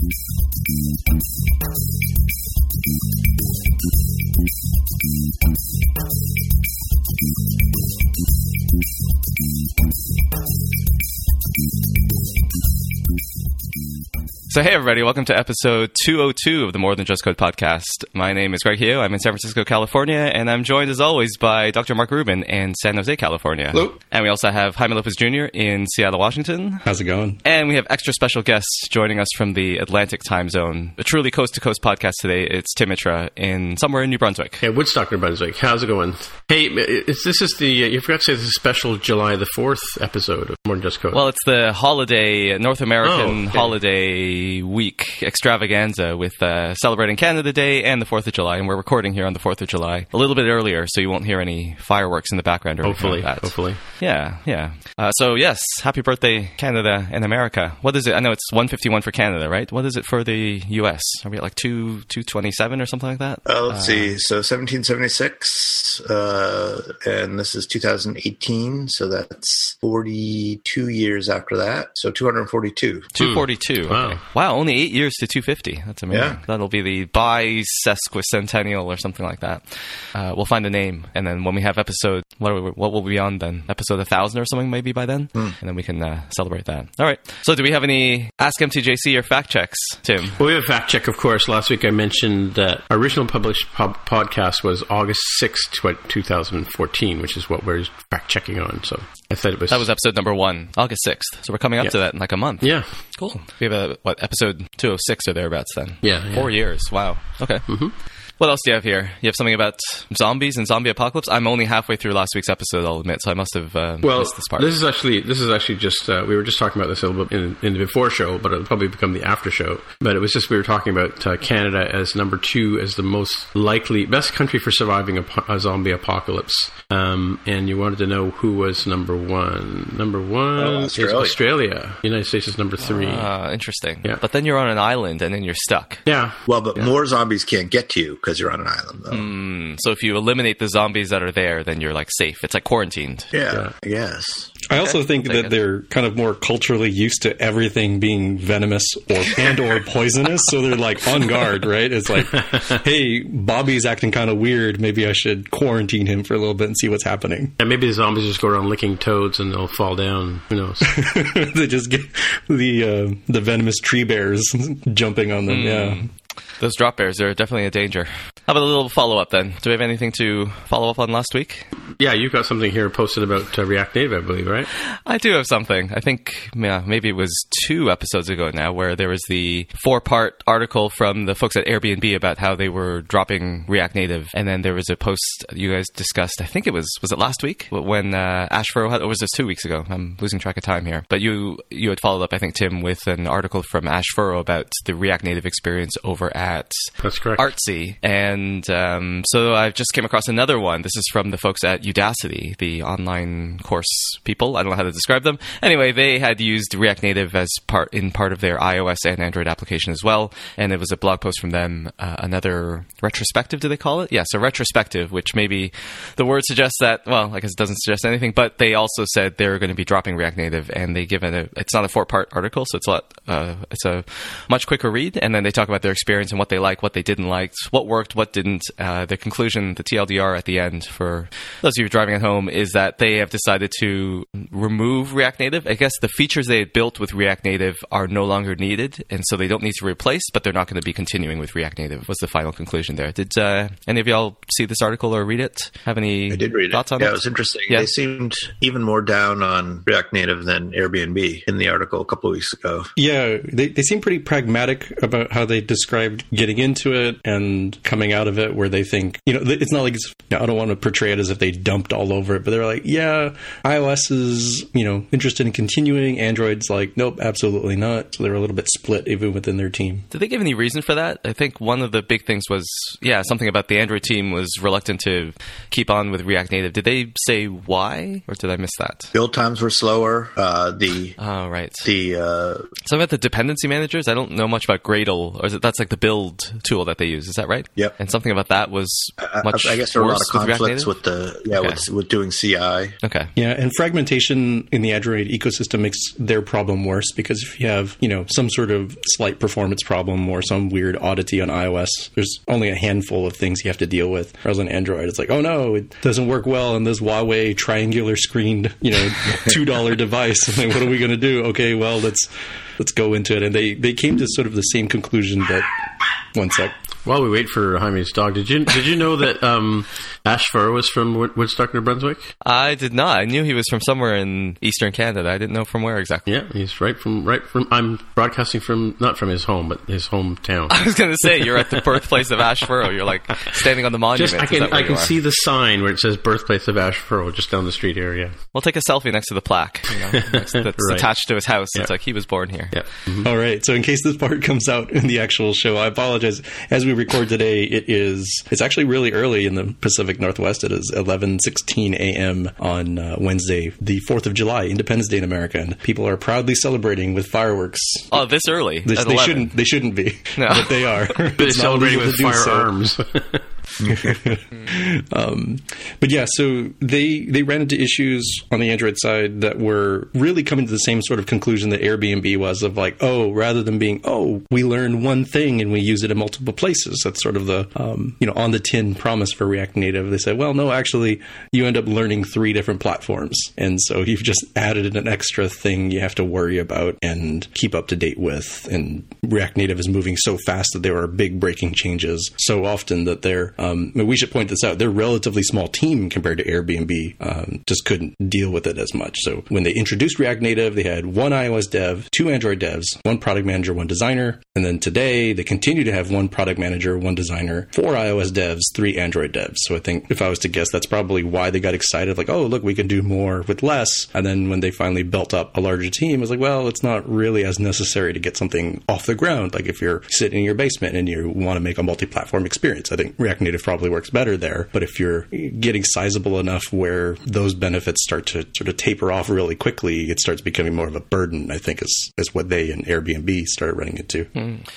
Thank you. So, hey, everybody, welcome to episode 202 of the More Than Just Code podcast. My name is Greg Heo. I'm in San Francisco, California, and I'm joined, as always, by Dr. Mark Rubin in San Jose, California. Hello. And we also have Jaime Lopez Jr. in Seattle, Washington. How's it going? And we have extra special guests joining us from the Atlantic time zone. A truly coast to coast podcast today. It's Tim Mitra in somewhere in New Brunswick. Yeah, Woodstock, New Brunswick. How's it going? Hey, this is the, you forgot to say this is a special July the 4th episode of More Than Just Code. Well, it's the holiday, North American Oh, okay. holiday week extravaganza with uh, celebrating Canada Day and the 4th of July. And we're recording here on the 4th of July a little bit earlier, so you won't hear any fireworks in the background or hopefully, like that. hopefully. Yeah, yeah. Uh, so, yes, happy birthday, Canada and America. What is it? I know it's 151 for Canada, right? What is it for the U.S.? Are we at like 2 227 or something like that? Uh, let's see. So 1776, uh, and this is 2018. So that's 42 years after that. So 242. 242. Wow. Okay. Wow, only eight years to 250. That's amazing. Yeah. That'll be the bi-sesquicentennial or something like that. Uh, we'll find a name, and then when we have episode, what, are we, what will we be on then? Episode 1000 or something maybe by then? And then we can uh, celebrate that. All right. So do we have any Ask MTJC or fact checks, Tim? Well, we have a fact check, of course. Last week I mentioned that our original published po- podcast was August 6th, tw- 2014, which is what we're fact checking on. So I thought it was. That was episode number one, August 6th. So we're coming up Yeah. to that in like a month. Yeah. Cool. We have a, what, episode 206 or thereabouts then? Yeah, yeah. Four years. Wow. Okay. Mm-hmm. What else do you have here? You have something about zombies and zombie apocalypse? I'm only halfway through last week's episode, I'll admit, so I must have uh, Well, missed this part. This is actually this is actually just uh, we were just talking about this a little bit in, in the before show, but it'll probably become the after show. But it was just we were talking about uh, Canada as number two as the most likely best country for surviving a, a zombie apocalypse. Um, and you wanted to know who was number one. Number one is Australia. Australia. United States is number three. Ah, interesting. Yeah. But then you're on an island and then you're stuck. yeah, Well, but more zombies can't get to you because you're on an island, though. Mm, so if you eliminate the zombies that are there, then you're like safe. It's like quarantined. Yeah, I guess. I also think I'll that it. they're kind of more culturally used to everything being venomous or and or poisonous, so they're like on guard, right? It's like, hey, Bobby's acting kind of weird. Maybe I should quarantine him for a little bit and see what's happening. and maybe the zombies just go around licking toads and they'll fall down. Who knows? they just get the uh, the venomous tree bears jumping on them. Yeah. Those drop bears are definitely a danger. How about a little follow up then? Do we have anything to follow up on last week? yeah, you've got something here posted about uh, React Native, I believe, right? I do have something. I think yeah, maybe it was two episodes ago now, where there was the four part article from the folks at Airbnb about how they were dropping React Native, and then there was a post you guys discussed. I think it was was it last week when uh, had, or was this two weeks ago? I'm losing track of time here. But you you had followed up, I think, Tim, with an article from Ash Furrow about the React Native experience over at That's correct. Artsy, and And um, so I've just came across another one. This is from the folks at Udacity, the online course people. I don't know how to describe them. Anyway, they had used React Native as part in part of their iOS and Android application as well. And it was a blog post from them, uh, another retrospective, do they call it? Yes, a retrospective, which maybe the word suggests that, well, I guess it doesn't suggest anything, but they also said they're going to be dropping React Native and they give it a, it's not a four part article, so it's a lot, uh, it's a much quicker read. And then they talk about their experience and what they liked, what they didn't like, what worked, what didn't. Uh, the conclusion, the TLDR at the end for those of you driving at home is that they have decided to remove React Native. I guess the features they had built with React Native are no longer needed, and so they don't need to replace, but they're not going to be continuing with React Native. Was the final conclusion there? Did uh, any of y'all see this article or read it? Have any I did read thoughts it. on yeah, it? it was interesting. Yeah. They seemed even more down on React Native than Airbnb in the article a couple of weeks ago. Yeah, they, they seem pretty pragmatic about how they described getting into it and coming out of it, where they think, you know, it's not like it's, I don't want to portray it as if they dumped all over it, but they're like, yeah, iOS is, you know, interested in continuing. Android's like, nope, absolutely not. So they're a little bit split even within their team. Did they give any reason for that? I think one of the big things was, yeah, something about the Android team was reluctant to keep on with React Native. Did they say why, or did I miss that? Build times were slower. Uh, the Oh, right. the uh, Something about the dependency managers. I don't know much about Gradle, or is it that's like the build tool that they use? Is that right? Yep. And something about that was much. I guess there were a lot of with conflicts Native? with the yeah Okay. with with doing CI. Okay. Yeah, and fragmentation in the Android ecosystem makes their problem worse because if you have, you know, some sort of slight performance problem or some weird oddity on iOS, there's only a handful of things you have to deal with. Whereas on Android, it's like, oh no, it doesn't work well on this Huawei triangular screened, you know, two dollar device. And like, what are we going to do? Okay, well, let's let's go into it. And they they came to sort of the same conclusion that. One sec. While we wait for Jaime's dog, did you did you know that um, Ash Furrow was from Woodstock, New Brunswick? I did not. I knew he was from somewhere in eastern Canada. I didn't know from where exactly. Yeah, he's right from right from. I'm broadcasting from not from his home, but his hometown. I was going to say you're at the birthplace of Ash Furrow. You're like standing on the monument. Just I can I can are? see the sign where it says birthplace of Ash Furrow just down the street here. Yeah, We'll take a selfie next to the plaque. You know, next- that's Right. attached to his house. It's like he was born here. yeah. All right. So in case this part comes out in the actual show, I apologize. As we record today, it is it's actually really early in the Pacific Northwest. It is 11:16 a.m. on uh, Wednesday, the 4th of July, Independence Day in America, and people are proudly celebrating with fireworks. Oh, this early? This, they 11. shouldn't they shouldn't be, No. but they are. They're celebrating with do so. Um, but yeah, so they they ran into issues on the Android side that were really coming to the same sort of conclusion that Airbnb was of like, oh, rather than being, oh, we learn one thing and we use it in multiple places. That's sort of the um, you know on the tin promise for React Native. They said, well, no, actually, you end up learning three different platforms, and so you've just added an extra thing you have to worry about and keep up to date with. And React Native is moving so fast that there are big breaking changes so often that they're. Um, I mean, we should point this out. They're a relatively small team compared to Airbnb. Um, just couldn't deal with it as much. So when they introduced React Native, they had one iOS dev, two Android devs, one product manager, one designer, and then today they continue to have one product manager, one designer, four iOS devs, three Android devs. So I think if I was to guess, that's probably why they got excited. Like, oh, look, we can do more with less. And then when they finally built up a larger team, it was like, well, it's not really as necessary to get something off the ground. Like if you're sitting in your basement and you want to make a multi-platform experience, I think React Native probably works better there. But if you're getting sizable enough where those benefits start to sort of taper off really quickly, it starts becoming more of a burden. I think is is what they and Airbnb started running into.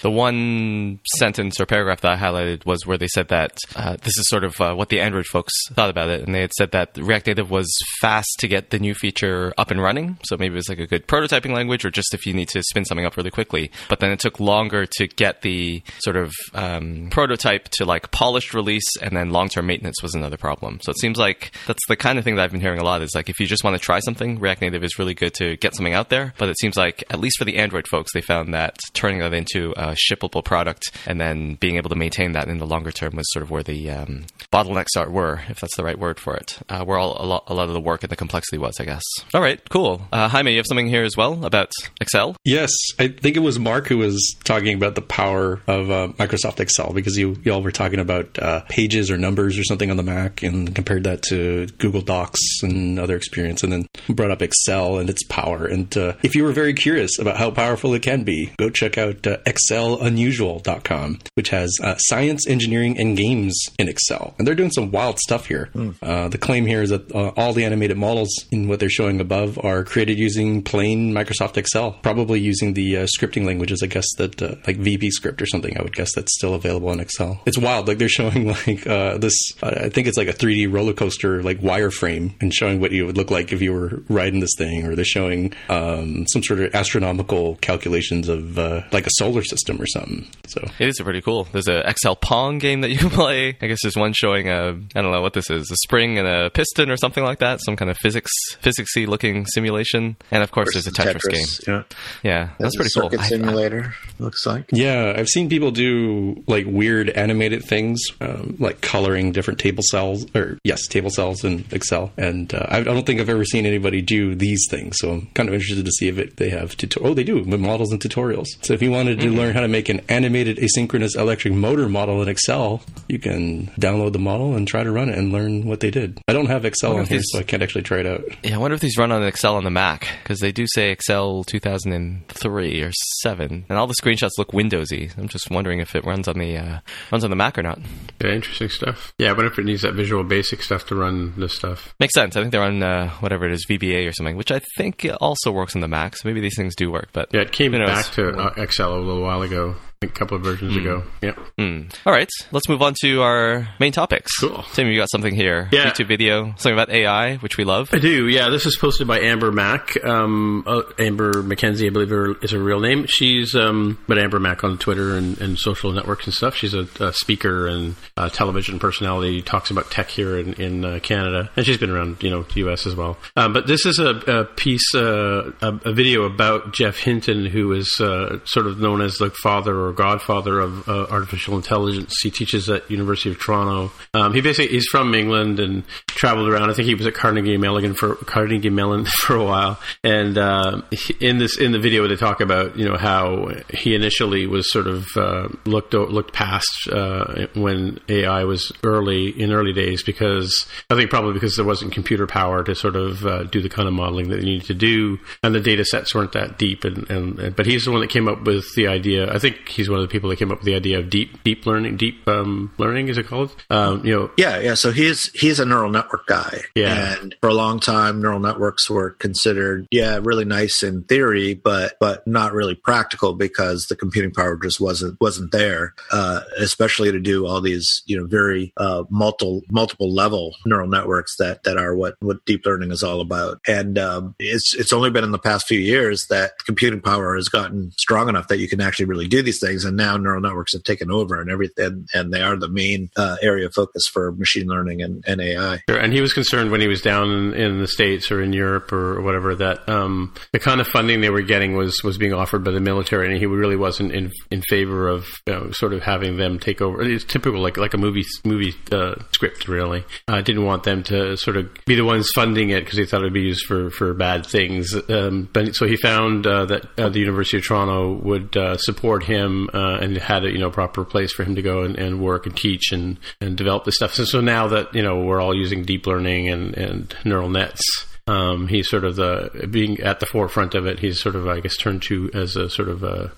The one sentence or paragraph that I highlighted was where they said that uh, this is sort of uh, what the Android folks thought about it, and they had said that React Native was fast to get the new feature up and running. So maybe it was like a good prototyping language, or just if you need to spin something up really quickly. But then it took longer to get the sort of um, prototype to like polished release, and then long term maintenance was another problem. So it seems like that's the kind of thing that I've been hearing a lot. Is like if you just want to try something, React Native is really good to get something out there. But it seems like at least for the Android folks, they found that turning that into a shippable product and then being able to maintain that in the longer term was sort of where the um, bottlenecks are were, if that's the right word for it. Uh, where all a lot, a lot of the work and the complexity was, I guess. All right, cool. Uh, Jaime, you have something here as well about Excel? Yes, I think it was Mark who was talking about the power of uh, Microsoft Excel because you y'all were talking about uh, pages or numbers or something on the Mac and compared that to Google Docs and other experience, and then brought up Excel and its power. And uh, if you were very curious about how powerful it can be, go check out uh, excelunusual.com, which has uh, science, engineering, and games in Excel. And they're doing some wild stuff here. Mm. the claim here is that uh, all the animated models in what they're showing above are created using plain Microsoft Excel, probably using the uh, scripting languages, I guess, that uh, like VB script or something, I would guess that's still available in Excel. It's wild. Like they're showing like this, I think it's like a 3D roller coaster, like wireframe, and showing what you would look like if you were riding this thing, or they're showing um, some sort of astronomical calculations of uh, like a solar system or something. So it is pretty cool. There's a Excel Pong game that you can play. I guess there's one showing a I don't know what this is, a spring and a piston or something like that, some kind of physics physicsy looking simulation. And of course, there's a Tetris, Tetris, game. Yeah, yeah, that's, that's pretty cool. Simulator I, I, looks like. Yeah, I've seen people do like weird animated things, um, like coloring different table cells, or yes, table cells in Excel. And uh, I don't think I've ever seen anybody do these things. So I'm kind of interested to see if it, they have tuto- oh they do models and tutorials. So if you wanted to mm-hmm. learn how to make an animated asynchronous electric motor model in Excel, you can download the model and try to run it and learn what they did. I don't have Excel on here, these, so I can't actually try it out. Yeah, I wonder if these run on Excel on the Mac because they do say Excel 2003 or seven, and all the screenshots look Windowsy. I'm just wondering if it runs on the uh, runs on the Mac or not. Yeah, interesting stuff. Yeah, but if it needs that Visual Basic stuff to run this stuff, makes sense. I think they're on uh, whatever it is VBA or something, which I think also works on the Mac. So maybe these things do work. But yeah, it came back to uh, Excel a little while ago a couple of versions mm. ago. Yeah. Mm. All right, let's move on to our main topics. Cool. Tim, you got something here. Yeah. YouTube video, something about AI, which we love. I do. Yeah, this is posted by Amber Mack. Um, uh, Amber McKenzie, I believe, her, is her real name. She's um, but Amber Mack on Twitter and, and social networks and stuff. She's a, a speaker and a television personality. Talks about tech here in, in uh, Canada, and she's been around, you know, the U.S. as well. Um, but this is a, a piece, uh, a, a, video about Geoff Hinton, who is uh, sort of known as the father or godfather of uh, artificial intelligence. He teaches at University of Toronto. Um, he basically he's from England and traveled around. I think he was at Carnegie Mellon for Carnegie Mellon for a while. And uh, in this in the video, they talk about you know how he initially was sort of uh, looked looked past uh, when AI was early in early days because I think probably because there wasn't computer power to sort of uh, do the kind of modeling that they needed to do, and the data sets weren't that deep. And, and but he's the one that came up with the idea. I think he's one of the people that came up with the idea of deep deep learning, deep um, learning is it called? Um, you know, yeah, yeah. So he's he's a neural network guy, yeah. And for a long time, neural networks were considered, yeah, really nice in theory, but but not really practical because the computing power just wasn't wasn't there, uh, especially to do all these you know very uh, multiple multiple level neural networks that that are what what deep learning is all about. And um, it's it's only been in the past few years that computing power has gotten strong enough that you can actually really do these things, and now neural networks have taken over and everything, and they are the main uh, area of focus for machine learning and, and AI. Sure. And he was concerned when he was down in, in the states or in Europe or whatever that um, the kind of funding they were getting was was being offered by the military, and he really wasn't in in favor of you know, sort of having them take over. It's typical, like like a movie movie uh, script. Really, I didn't want them to sort of be the ones funding it because he thought it would be used for for bad things. Um, but so he found uh, that uh, the University of Toronto would uh, support him Uh, and had a you know proper place for him to go and, and work and teach and, and develop this stuff. So, so now that you know we're all using deep learning and, and neural nets, um, he's sort of the being at the forefront of it. He's sort of, I guess, turned to as a sort of a,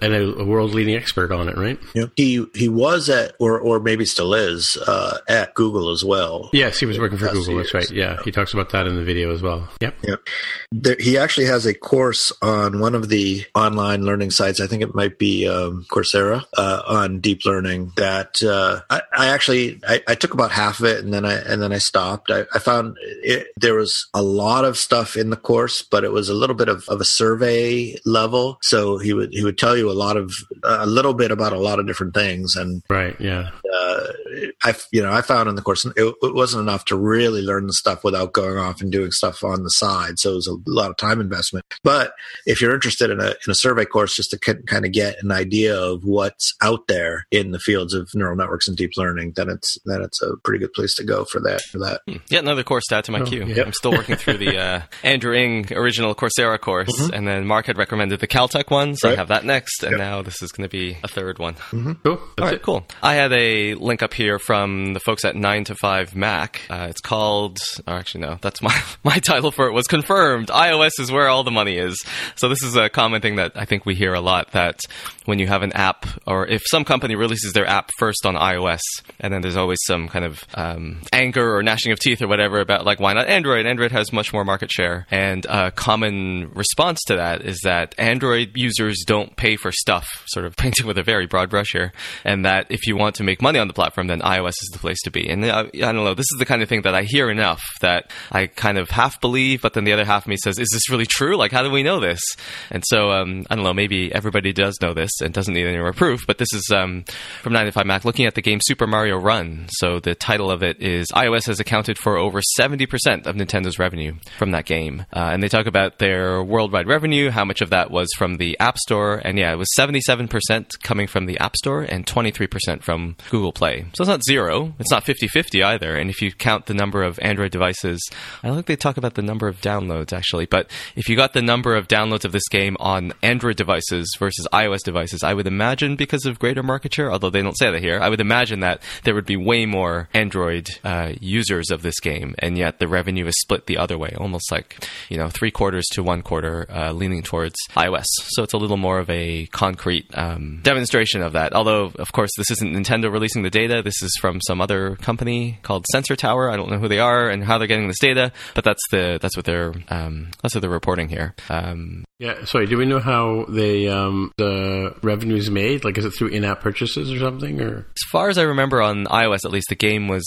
a, a world leading expert on it, right? Yeah. He he was at, or or maybe still is, uh, at Google as well. Yes, he was working for Google. That's right. Yeah, he talks about that in the video as well. Yep. Yep. There, he actually has a course on one of the online learning sites. I think it might be um, Coursera uh, on deep learning. That uh, I, I, actually I, I, took about half of it and then I and then I stopped. I, I found it, there was a lot of stuff in the course, but it was a little bit of, of a survey level. So he would he would tell you a lot of a little bit about a lot of different things. And right, yeah. Uh, I you know I found in the course it, it, wasn't enough to really learn the stuff without going off and doing stuff on the side. So it was a lot of time investment. But if you're interested in a in a survey course, just to kind of get an idea of what's out there in the fields of neural networks and deep learning, then it's then it's a pretty good place to go for that. For that. Yet another course to add to my oh, queue. Yep. I'm still working through the uh, Andrew Ng original Coursera course, mm-hmm. and then Mark had recommended the Caltech one, so right. I have that next, and yep. now this is going to be a third one. Mm-hmm. Cool. That's All right, it. cool. I had a link up here from the folks at Nine to Five Mac. Uh, it's called. Oh, actually, no, that's my my title for it was confirmed. iOS is where all the money is. So this is a common thing that I think we hear a lot that when you have an app, or if some company releases their app first on iOS, and then there's always some kind of um, anger or gnashing of teeth or whatever about like why not Android? Android has much more market share, and a common response to that is that Android users don't pay for stuff. Sort of painting with a very broad brush here, and that if you want to make money on the platform, then iOS is the place to be. And uh, I don't know, this is the kind of thing that I hear enough that I kind of half believe, but then the other half of me says, "Is this really true? Like, how do we know this?" And so um, I don't know, maybe everybody does know this and doesn't need any more proof. But this is um, from 95 Mac looking at the game Super Mario Run. So the title of it is iOS has accounted for over 70% of Nintendo's revenue from that game. Uh, and they talk about their worldwide revenue, how much of that was from the App Store. And yeah, it was 77% coming from the App Store and 23% from Google Play. So it's not zero. It's not 50 50 either. And if you count the number of Android devices, I don't think they talk about the number of downloads actually, but if you got the number of downloads of this game on Android devices versus iOS devices, I would imagine because of greater market share, although they don't say that here, I would imagine that there would be way more Android uh, users of this game, and yet the revenue is split the other way, almost like you know three quarters to one quarter, uh, leaning towards iOS. So it's a little more of a concrete um, demonstration of that. Although, of course, this isn't Nintendo releasing the data. This is from some other company called Sensor Tower. I don't know who they are and how they're getting this data, but that's the that's what they're um, that's what they're reporting here. Um, yeah. Sorry. Do we know how they um, the revenue is made? Like, is it through in-app purchases or something? Or as far as I remember, on iOS at least, the game was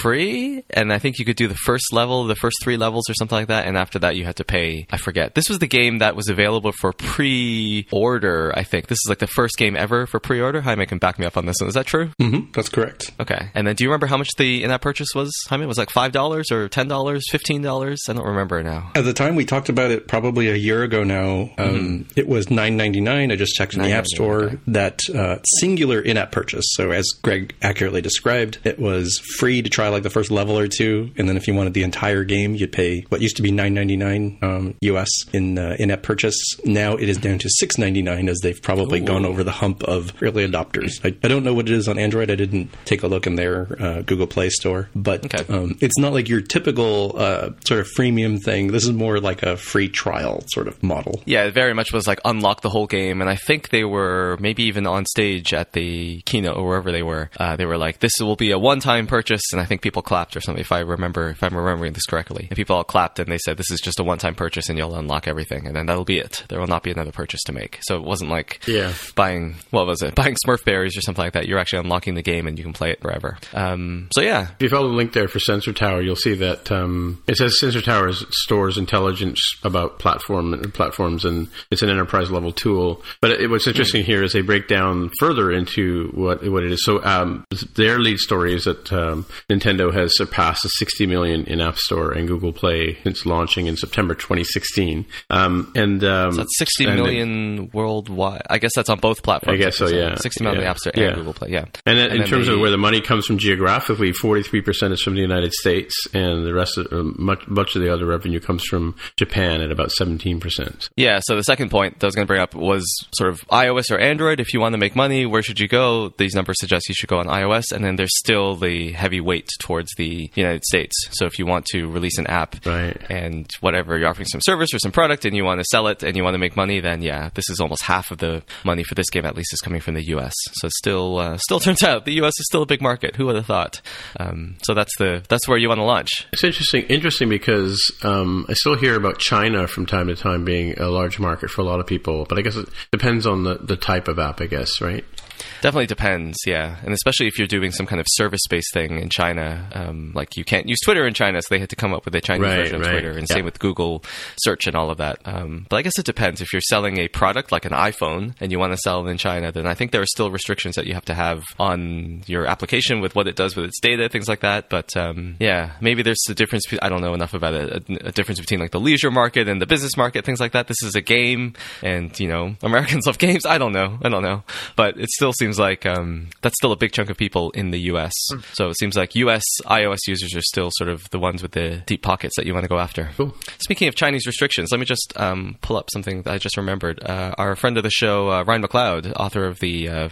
free, and I think you could do the first level, the first three levels, or something like that, and after that you had to pay. I forget. This was the game that was available for pre-order. I think this is like the first game ever for pre-order. Jaime can back me up on this one. Is that true? Mm-hmm. That's correct. Okay. And then, do you remember how much the in-app purchase was? Jaime was like five dollars or ten dollars, fifteen dollars. I don't remember now. At the time we talked about it, probably a year ago now, um, mm-hmm. it was nine ninety nine. I just checked in the App Store okay. that uh, singular in-app purchase. So as Greg accurately described, it was free to try like the first level or two, and then if you wanted the entire game, you'd pay what used to be nine ninety nine um, US in uh, in-app purchase. Now it is down to six ninety nine as they've probably Ooh. gone over the hump of early adopters. I, I, don't know what it is on Android. I didn't take a look in their uh, Google Play Store, but okay. um, it's not like your typical uh, sort of freemium thing. This is more like a free trial sort of model. Yeah, it very much was like unlock the whole game, and I think they were maybe even on stage at the keynote or wherever they were. Uh, they were like, "This will be a one-time purchase," and I think people clapped or something. If I remember, if I'm remembering this correctly, and people all clapped and they said, "This is just a one-time purchase, and you'll unlock everything, and then that'll be it. There will not be another purchase to make." So it wasn't like yeah. buying what was it, buying Smurf berries or something like that. You're actually unlocking the game and you can play it forever. Um, so yeah, if you follow the link there for Sensor Tower, you'll see that um, it says Sensor Tower stores intelligence about platform platforms, and it's an enterprise level tool. But it, what's interesting here is they break down further into what what it is. So um, their lead story is that um, Nintendo has surpassed the 60 million in App Store and Google Play since launching in September 2016. Um, and um, so that's 60 and million worldwide. I guess that's on both platforms. I guess so. Yeah, 60 million yeah. App Store and yeah. Google Play. Yeah. And, and in terms of where the money comes from geographically, 43 percent is from the United States, and the rest of uh, much much of the other revenue comes from Japan at about 17 percent. Yeah. So the second point that I was going to bring up was sort of iOS or Android. If you want to make money, where should you go? These numbers suggest you should go on iOS, and then there's still the heavy weight towards the United States. So if you want to release an app right. and whatever you're offering some service or some product, and you want to sell it and you want to make money, then yeah, this is almost half of the money for this game at least is coming from the U.S. So still, uh, still turns out the U.S. is still a big market. Who would have thought? Um, so that's the that's where you want to launch. It's interesting, interesting because um, I still hear about China from time to time being a large market for a lot of people, but I guess it depends on the, the type of app, I guess, right? Definitely depends, yeah, and especially if you're doing some kind of service-based thing in China, um, like you can't use Twitter in China, so they had to come up with a Chinese Right, version of right. Twitter, and Yeah. same with Google search and all of that. Um, but I guess it depends. If you're selling a product like an iPhone and you want to sell it in China, then I think there are still restrictions that you have to have on your application with what it does with its data, things like that. But um, yeah, maybe there's a difference. I don't know enough about it. A, a difference between like the leisure market and the business market, things like that. This is a game, and you know, Americans love games. I don't know. I don't know, but it still seems like um, that's still a big chunk of people in the U.S. So it seems like U.S. iOS users are still sort of the ones with the deep pockets that you want to go after. Cool. Speaking of Chinese restrictions, let me just um, pull up something that I just remembered. Uh, our friend of the show, uh, Ryan McLeod, author of the uh,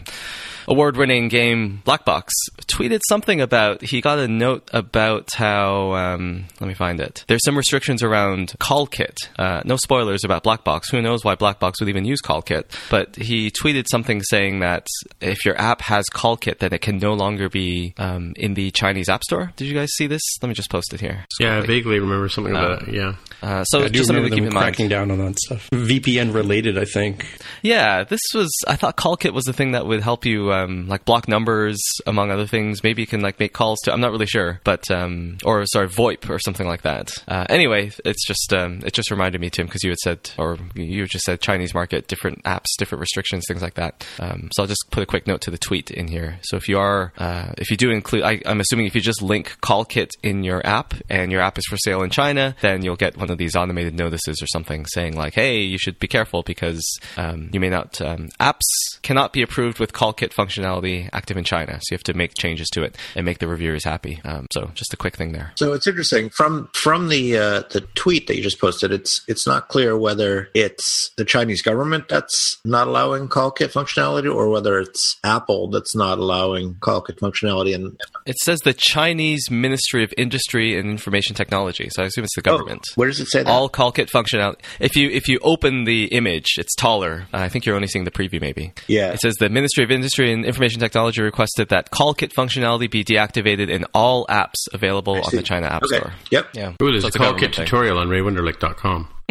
award-winning game Black Box, tweeted something about he got a note about how um, let me find it. There's some restrictions around CallKit. Uh, no spoilers about Black Box. Who knows why Black Box would even use CallKit? But he tweeted something saying that if your app has CallKit, then it can no longer be um, in the Chinese App Store. Did you guys see this? Let me just post it here. Just Yeah, I vaguely remember something about it. Yeah. Uh, so I do just something to keep them in mind. cracking down on that stuff. VPN related, I think. Yeah, this was. I thought CallKit was the thing that would help you, um, like block numbers, among other things. Maybe you can like make calls to. I'm not really sure, but um, or sorry, VoIP or something like that. Uh, anyway, it's just um, it just reminded me, Tim, because you had said, or you just said Chinese market, different apps, different restrictions, things like that. Um, so I'll just put a quick note to the tweet in here. So if you are, uh, if you do include, I, I'm assuming if you just link CallKit in your app and your app is for sale in China, then you'll get one of these automated notices or something saying like, "Hey, you should be careful because um, you may not um, apps cannot be approved with CallKit functionality active in China, so you have to make changes to it and make the reviewers happy." Um, so just a quick thing there. So it's interesting from from the uh, the tweet that you just posted. It's it's not clear whether it's the Chinese government that's not allowing CallKit functionality, or whether it's Apple that's not allowing CallKit functionality. And It says the Chinese Ministry of Industry and Information Technology, so I assume it's the oh, government. where does it say that? all CallKit functionality. If you if you open the image, it's taller. Uh, I think you're only seeing the preview, maybe. Yeah. It says the Ministry of Industry and Information Technology requested that CallKit functionality be deactivated in all apps available on the. China App Okay. Store. Yep. Yeah. Ooh, there's So a it's CallKit thing. tutorial on raywunderlich.com.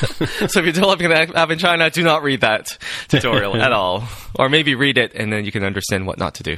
so if you're developing an app in China, do not read that tutorial at all, or maybe read it and then you can understand what not to do.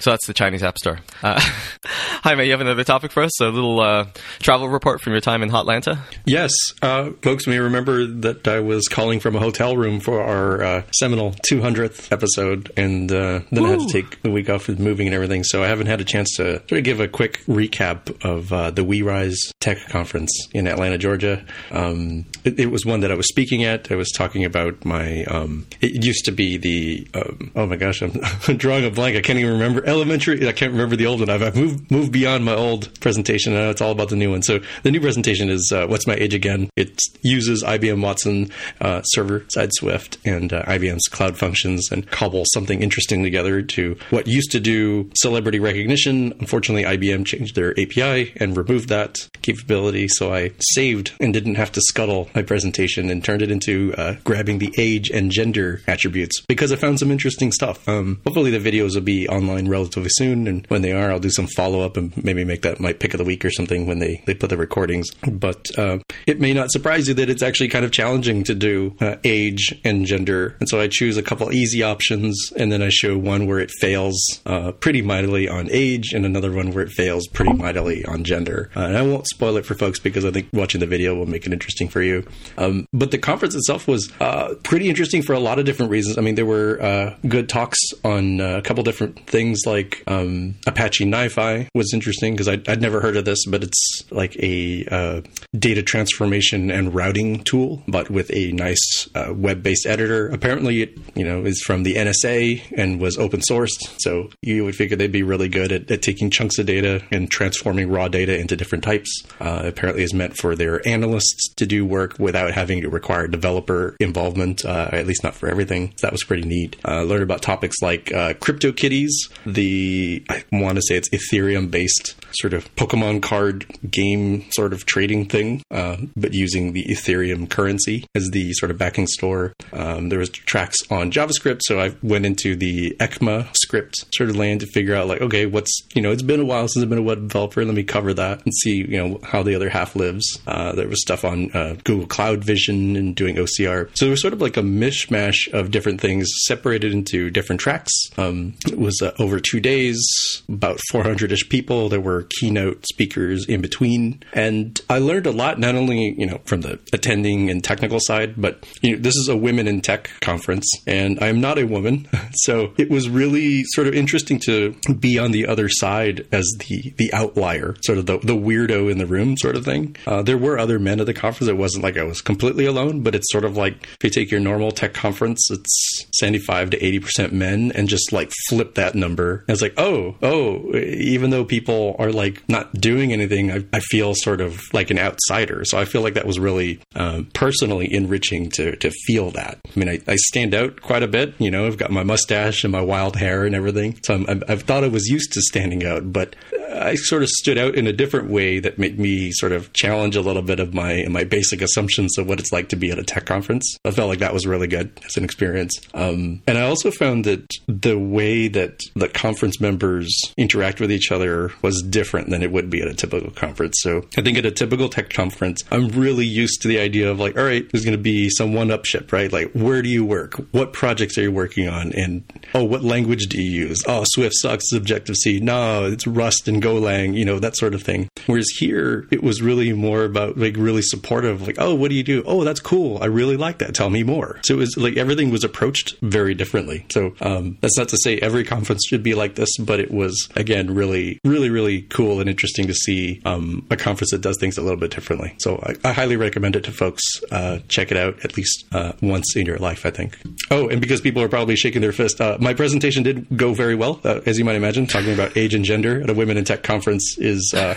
So that's the Chinese App Store. Uh, Jaime, you have another topic for us? A little uh, travel report from your time in Hotlanta. Yes, uh, folks may remember that I was calling from a hotel room for our uh, seminal 200th episode, and uh, then I had to take the week off with moving and everything. So I haven't had a chance to sort of give a quick recap of uh, the We RISE Tech Conference in Atlanta, Georgia. Um, it, it was one that I was speaking at. I was talking about my. Um, it used to be the. Um, oh my gosh, I'm, drawing a blank. I can't even remember elementary. I can't remember the old one. I've, I've moved moved beyond my old presentation. Now it's all about the new one. So the new presentation is uh, what's my age again? It uses IBM Watson uh, server side Swift and uh, IBM's cloud functions and cobble something interesting together to what used to do celebrity recognition. Unfortunately, IBM changed their API and removed that capability. So I saved and didn't have to scuttle my presentation and turned it into uh, grabbing the age and gender attributes because I found some interesting stuff. Um, hopefully, the videos will be online relatively soon, and when they are, I'll do some follow up and maybe make that my pick of the week or something when they, they put the recordings. But uh, it may not surprise you that it's actually kind of challenging to do uh, age and gender. And so I choose a couple easy options, and then I show one where it fails uh, pretty mightily on age, and another one where it fails pretty mightily on gender. Uh, and I won't spoil it for folks because I think watching the video will make it interesting for you. Um, but the conference itself was uh, pretty interesting for a lot of different reasons. I mean, there were uh, good talks on uh, a couple different things, like um, Apache NiFi was interesting because I'd, I'd never heard of this, but it's like a uh, data transformation and routing tool, but with a nice uh, web-based editor. Apparently, it you know is from the NSA and was open sourced, so you would figure they'd be really good at, at taking chunks of data and transforming raw data into different types. Uh, apparently, is meant for their analysts to do work without having to require developer involvement, uh, at least not for everything. So that was pretty neat. Uh, learned about topics like uh, CryptoKitties, the I want to say it's Ethereum-based based sort of Pokemon card game sort of trading thing, uh, but using the Ethereum currency as the sort of backing store. Um, there was tracks on JavaScript, so I went into the ECMA script sort of land to figure out like, okay, what's you know, it's been a while since I've been a web developer. Let me cover that and see you know how the other half lives. Uh, there was stuff on uh, Google Cloud Vision and doing OCR. So it was sort of like a mishmash of different things separated into different tracks. Um, it was uh, over two days, about 400 ish people. There were keynote speakers in between. And I learned a lot, not only, you know, from the attending and technical side, but, you know, this is a women in tech conference and I'm not a woman. So it was really sort of interesting to be on the other side as the, the outlier, sort of the, the weirdo in the room sort of thing. Uh, there were other men at the conference. It wasn't like I was completely alone, but it's sort of like if you take your normal tech conference, it's 75 to 80% men and just like flip that number. And it's like, oh, oh, even though people are like not doing anything, I, I feel sort of like an outsider. So I feel like that was really um, personally enriching to, to feel that. I mean, I, I stand out quite a bit. You know, I've got my mustache and my wild hair and everything. So I'm, I've thought I was used to standing out, but I sort of stood out in a different way that made me sort of challenge a little bit of my my basic assumptions of what it's like to be at a tech conference. I felt like that was really good as an experience. Um, and I also found that the way that the conference members interact with each other was different than it would be at a typical conference. So I think at a typical tech conference, I'm really used to the idea of like, all right, there's going to be some one up ship, right? Like, where do you work? What projects are you working on? And oh, what language do you use? Oh, Swift sucks. Objective C. No, it's Rust and Golang, you know, that sort of thing. Whereas here, it was really more about like really supportive, like, oh, what do you do? Oh, that's cool. I really like that. Tell me more. So it was like everything was approached very differently. So um, that's not to say every conference should be like this, but it was, again, really, really, really cool and interesting to see um, a conference that does things a little bit differently. So I, I highly recommend it to folks. Uh, check it out at least uh, once in your life, I think. Oh, and because people are probably shaking their fist, uh, my presentation did go very well, uh, as you might imagine. Talking about age and gender at a women in tech conference is uh,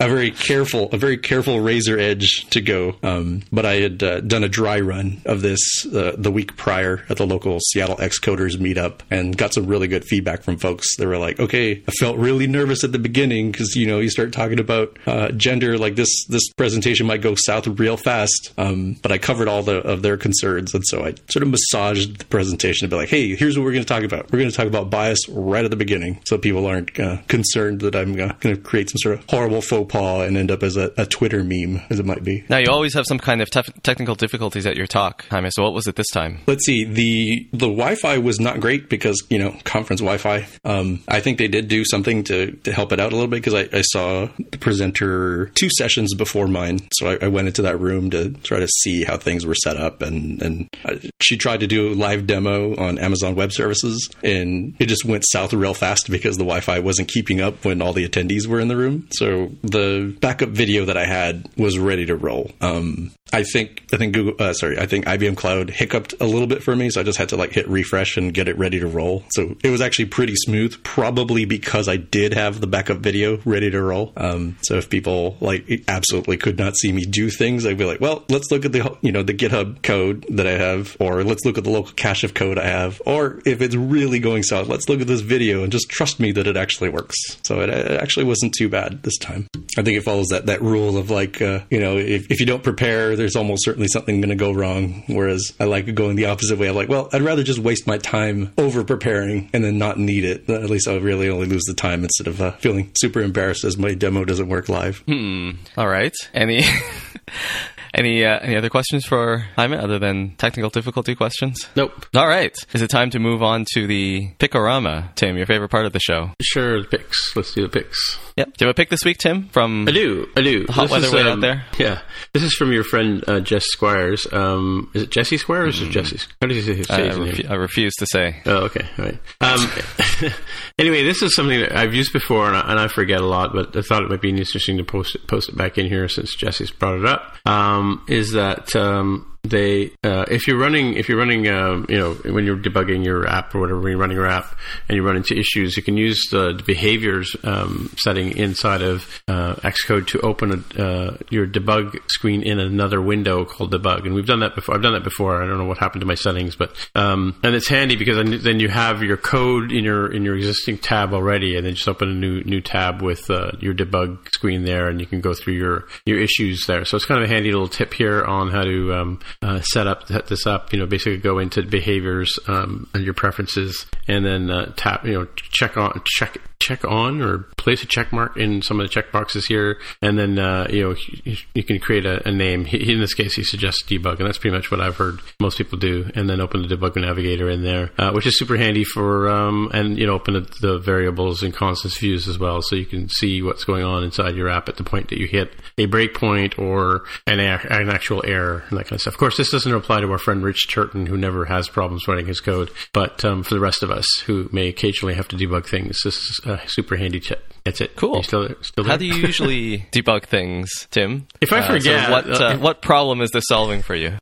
a very careful, a very careful razor edge to go. Um, but I had uh, done a dry run of this uh, the week prior at the local Seattle Xcoders meetup and got some really good feedback from folks. They were like, "Okay, I felt really nervous at the beginning because you know you start talking about uh, gender, like this this presentation might go south real fast." Um, but I covered all the of their concerns, and so I sort of massaged the presentation to be like, "Hey, here's what we're going to talk about. We're going to talk about bias right at the beginning, so people aren't uh, concerned that I'm going to create some sort of horrible faux pas and end up as a, a Twitter meme, as it might be." Now you always have some kind of tef- technical difficulties at your talk, Jaime. So what was it this time? Let's see. The the Wi-Fi was not great because you know conference Wi-Fi. Um, I think they did do something to, to help it out a little bit because I, I saw the presenter two sessions before mine, so I, I went into that room to try to see how things were set up, and and uh, she tried to do a live demo on Amazon Web Services, and it just went south real fast because the Wi-Fi wasn't keeping up when all the attendees were in the room. So the backup video that I had was ready to roll. Um, I think I think Google, uh, sorry, I think IBM Cloud hiccuped a little bit for me, so I just had to like hit refresh and get it ready to roll. So it was actually pretty smooth, probably because I did have the backup video ready to roll. Um, so if people like absolutely could not see me do things, I'd be like, well, let's look at the you know the GitHub code that I have, or let's look at the local cache of code I have, or if it's really going south, let's look at this video and just trust me that it actually works. So it, it actually wasn't too bad this time. I think it follows that that rule of like uh, you know if, if you don't prepare there's almost certainly something going to go wrong. Whereas I like going the opposite way. I'm like, well, I'd rather just waste my time over preparing and then not need it. At least I'll really only lose the time instead of uh, feeling super embarrassed as my demo doesn't work live. Hmm. All right. Any. Any uh, any other questions for Jaime other than technical difficulty questions? Nope. All right. Is it time to move on to the Pickorama? Tim, your favorite part of the show? Sure, the picks. Let's do the picks. Yep. Do you have a pick this week, Tim? From I do. I do. Hot This weather is, way um, out there. Yeah. This is from your friend uh, Jess Squires. Um, is it Jesse Squires or Jesse? How do you say his, I, name? refu- I refuse to say. Oh, okay. All right. Um, anyway, this is something that I've used before, and I, and I forget a lot, but I thought it might be interesting to post it, post it back in here since Jesse's brought it up. Um, is that um, they uh, if you're running if you're running um, you know when you're debugging your app or whatever when you're running your app and you run into issues, you can use the behaviors um, setting inside of uh, Xcode to open a, uh, your debug screen in another window called debug. And we've done that before. I've done that before. I don't know what happened to my settings, but um, and it's handy because then, then you have your code in your in your existing tab already, and then just open a new new tab with uh, your debug screen there, and you can go through your your issues there. So it's kind of a handy little tip here on how to um, uh, set up set this up. You know, basically go into behaviors um, and your preferences, and then uh, tap. You know, check on check check on or place a check mark in some of the check boxes here, and then uh, you know you, you can create a, a name. He, in this case, he suggests debug, and that's pretty much what I've heard most people do. And then open the debug navigator in there, uh, which is super handy for um, and you know open the, the variables and constants views as well, so you can see what's going on inside your app at the point that you hit a breakpoint or an, an actual error and that kind of stuff. Course, this doesn't apply to our friend Rich Turton, who never has problems running his code, but um, for the rest of us who may occasionally have to debug things, this is a super handy tip. That's it. Cool. Still, still How do you usually debug things, Tim? If I forget, uh, so what uh, what problem is this solving for you?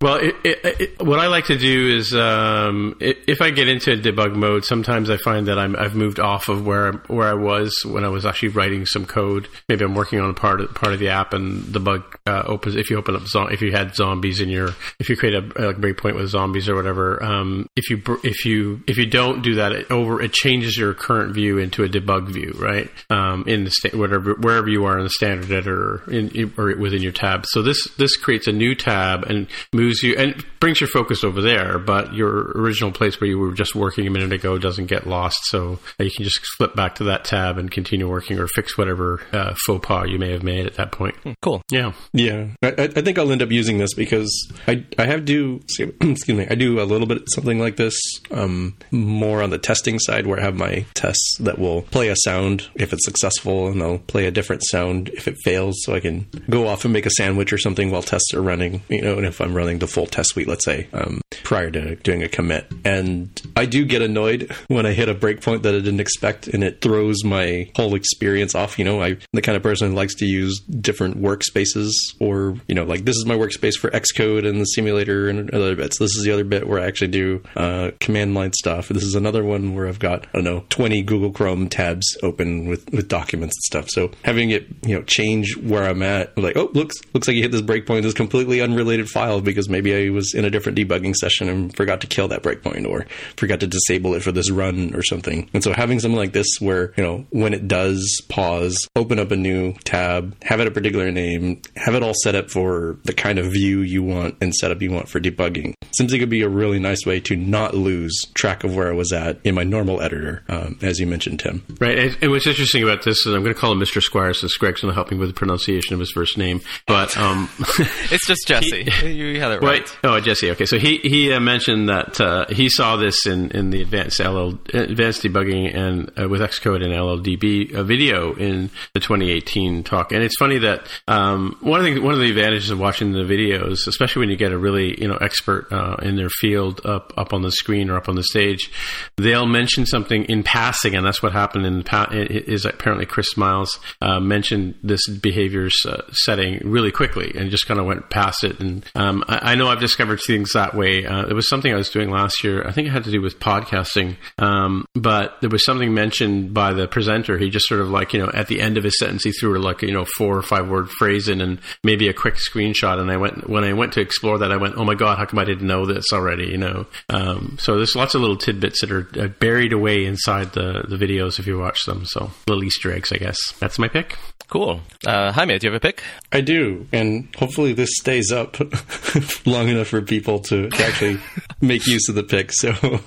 Well, it, it, it, what I like to do is um, if I get into debug mode, sometimes I find that I'm, I've moved off of where where I was when I was actually writing some code. Maybe I'm working on a part of, part of the app, and the bug uh, opens. If you open up, if you had zombies in your, if you create a, a breakpoint with zombies or whatever, um, if you if you if you don't do that, it over it changes your current view into a debug view, right? Um, in the sta- whatever wherever you are in the standard editor in, or within your tab. So this this creates a new tab and moves you and brings your focus over there, but your original place where you were just working a minute ago doesn't get lost. So you can just flip back to that tab and continue working or fix whatever uh, faux pas you may have made at that point. Hmm, cool. Yeah. Yeah. I, I, think I'll end up using this because I, I have do, excuse me, I do a little bit something like this um, more on the testing side where I have my tests that will play a sound if it's successful and I'll play a different sound if it fails so I can go off and make a sandwich or something while tests are running, you know, and if I'm running the full test suite, let's say, um, prior to doing a commit. And I do get annoyed when I hit a breakpoint that I didn't expect and it throws my whole experience off. You know, I'm the kind of person who likes to use different workspaces or, you know, like this is my workspace for Xcode and the simulator and other bits. This is the other bit where I actually do uh, command line stuff. This is another one where I've got, I don't know, 20 Google Chrome tabs open with, with documents and stuff. So having it, you know, change where I'm at, like, oh, looks looks like you hit this breakpoint, this completely unrelated file because maybe I was in a different debugging session and forgot to kill that breakpoint or forgot to disable it for this run or something. And so having something like this where, you know, when it does pause, open up a new tab, have it a particular name, have it all set up for the kind of view you want and setup you want for debugging seems like it could be a really nice way to not lose track of where I was at in my normal editor, um, as you mentioned, Tim. Right. And, and, what's interesting about this is I'm going to call him Mr. Squire since Greg's going to help me with the pronunciation of his first name. But um, it's just Jesse. He, you had it right. right. Oh, Jesse. Okay, so he he uh, mentioned that uh, he saw this in, in the advanced LL advanced debugging and uh, with Xcode and LLDB video in the 2018 talk. And it's funny that um, one of the one of the advantages of watching the videos, especially when you get a really you know expert uh, in their field up up on the screen or up on the stage, they'll mention something in passing, and that's what happened in pa- is apparently Chris Miles uh, mentioned this behaviors setting really quickly and just kind of went past it. And um, I, I know I've discovered things that way. Uh, it was something I was doing last year. I think it had to do with podcasting, um, but there was something mentioned by the presenter. He just sort of like you know at the end of his sentence he threw like you know four or five word phrase in and maybe a quick screenshot. And I went when I went to explore that, I went, oh my god, how come I didn't know this already? You know. Um, so there's lots of little tidbits that are uh, buried away inside the the videos if you watch them. So little Easter eggs, I guess. That's my pick. Cool. Uh, Jaime, do you have a pick? I do, and hopefully this stays up long enough for people to, to actually make use of the pick. So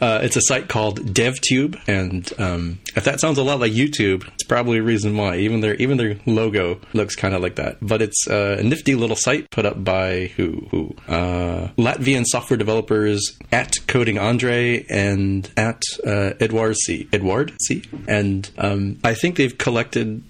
uh, it's a site called DevTube, and um, if that sounds a lot like YouTube, it's probably a reason why. Even their even their logo looks kind of like that. But it's a nifty little site put up by who who uh, Latvian software developers at Coding Andre and at uh, Edward C. Edward C. And um, I think they've collected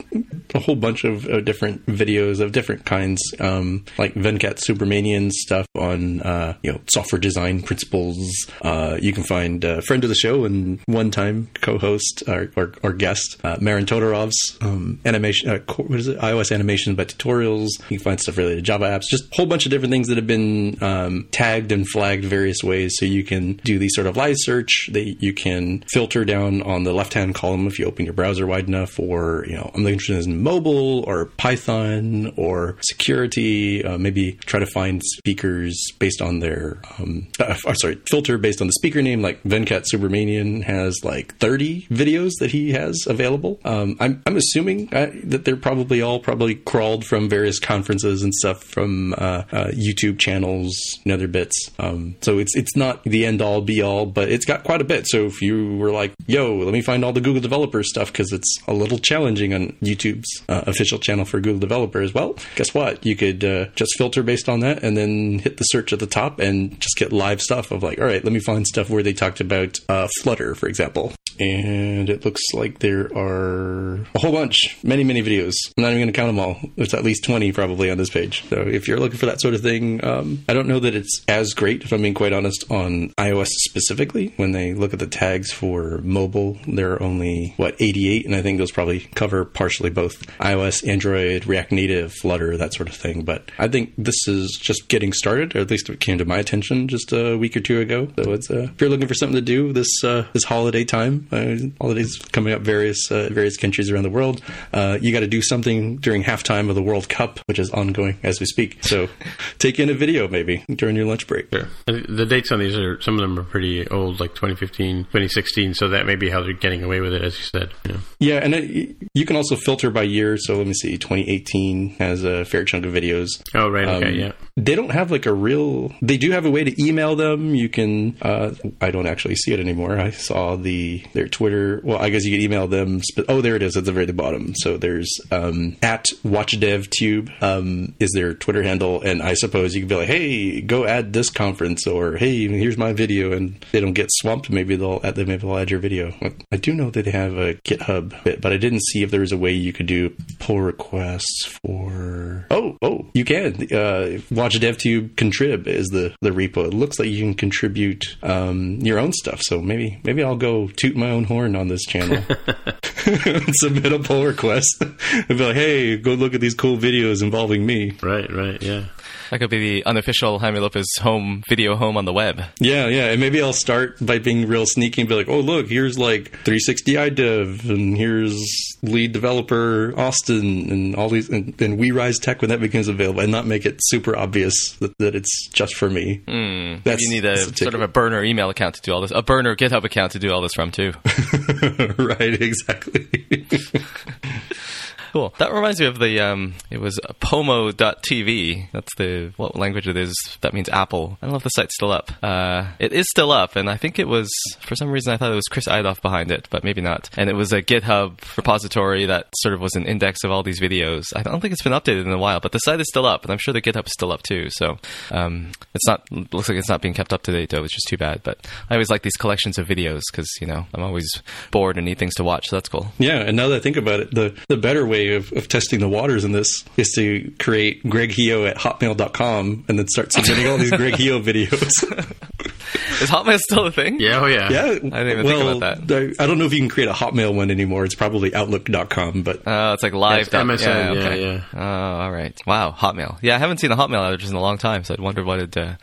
a whole bunch of, of different videos of different kinds, um, like Venkat Subramaniam stuff on uh, you know software design principles. Uh, you can find a friend of the show and one time co-host or, or, or guest uh, Marin Todorov's um, animation. Uh, what is it? iOS animation by tutorials. You can find stuff related to Java apps. Just a whole bunch of different things that have been um, tagged and flagged various ways, so you can do these sort of live search. That you can filter down on the left hand column if you open your browser wide enough, or you know I'm interested in mobile or Python or security. Uh, maybe try to find speakers based on their um, uh, sorry filter based on the speaker name. Like Venkat Subramaniam has like 30 videos that he has available. Um, I'm I'm assuming uh, that they're probably all probably crawled from various conferences and stuff from uh, uh, YouTube channels and other bits. Um, so it's it's not the end all be all, but it's got quite a bit. So if you were like, "Yo, let me find all the Google developer stuff," because it's a little challenging on YouTube's uh, official channel for Google developers. Well, guess what? You could uh, just filter based on that, and then hit the search at the top, and just get live stuff of like, all right, let me find stuff where they talked about uh, Flutter, for example and it looks like there are a whole bunch, many, many videos. I'm not even going to count them all. There's at least 20 probably on this page. So if you're looking for that sort of thing, um, I don't know that it's as great, if I'm being quite honest, on iOS specifically. When they look at the tags for mobile, there are only, what, 88? And I think those probably cover partially both iOS, Android, React Native, Flutter, that sort of thing. But I think this is just getting started, or at least it came to my attention just a week or two ago. So it's, uh, if you're looking for something to do this, uh, this holiday time, uh, holidays coming up various uh, various countries around the world. Uh, you got to do something during halftime of the World Cup, which is ongoing as we speak. So take in a video maybe during your lunch break. Sure. The dates on these are some of them are pretty old, like 2015, 2016. So that may be how they're getting away with it, as you said. Yeah, yeah and it, you can also filter by year. So let me see, 2018 has a fair chunk of videos. Oh right, okay, um, yeah. They don't have like a real. They do have a way to email them. You can. Uh, I don't actually see it anymore. I saw the their Twitter. Well, I guess you could email them. Oh, there it is at the very bottom. So there's um, at WatchDevTube um, is their Twitter handle, and I suppose you could be like, hey, go add this conference, or hey, here's my video, and they don't get swamped. Maybe they'll add, maybe they'll add your video. I do know that they have a GitHub bit, but I didn't see if there was a way you could do pull requests for. Oh, oh, you can. Uh, Watch DevTube contrib is the the repo. It looks like you can contribute um, your own stuff. So maybe maybe I'll go toot my own horn on this channel. Submit a pull request and be like, hey, go look at these cool videos involving me. Right, right, yeah. That could be the unofficial Jaime Lopez home video home on the web. Yeah, yeah. And maybe I'll start by being real sneaky and be like, oh, look, here's like 360 iDev, and here's lead developer Austin, and all these, and, and We Rise Tech when that becomes available, and not make it super obvious that, that it's just for me. Mm, that's, you need a, a sort of a burner email account to do all this, a burner GitHub account to do all this from, too. right, exactly. Cool. That reminds me of the um, it was Pomo.tv. That's the what language it is. That means Apple. I don't know if the site's still up. Uh, it is still up, and I think it was for some reason I thought it was Chris Eidhof behind it, but maybe not. And it was a GitHub repository that sort of was an index of all these videos. I don't think it's been updated in a while, but the site is still up, and I'm sure the GitHub is still up too. So um, it's not looks like it's not being kept up to date though, which is too bad. But I always like these collections of videos because you know I'm always bored and need things to watch. So that's cool. Yeah, and now that I think about it, the the better way way of, of testing the waters in this is to create Greg Heo at hotmail.com and then start submitting all these Greg Heo videos. is Hotmail still a thing? Yeah, oh yeah. Yeah. I didn't even well, think about that. I don't know if you can create a Hotmail one anymore. It's probably Outlook.com, but. Oh, uh, it's like live. It's MSN, yeah, okay. yeah, yeah. Oh, all right. Wow, Hotmail. Yeah, I haven't seen a Hotmail address in a long time, so I'd wonder what had, uh,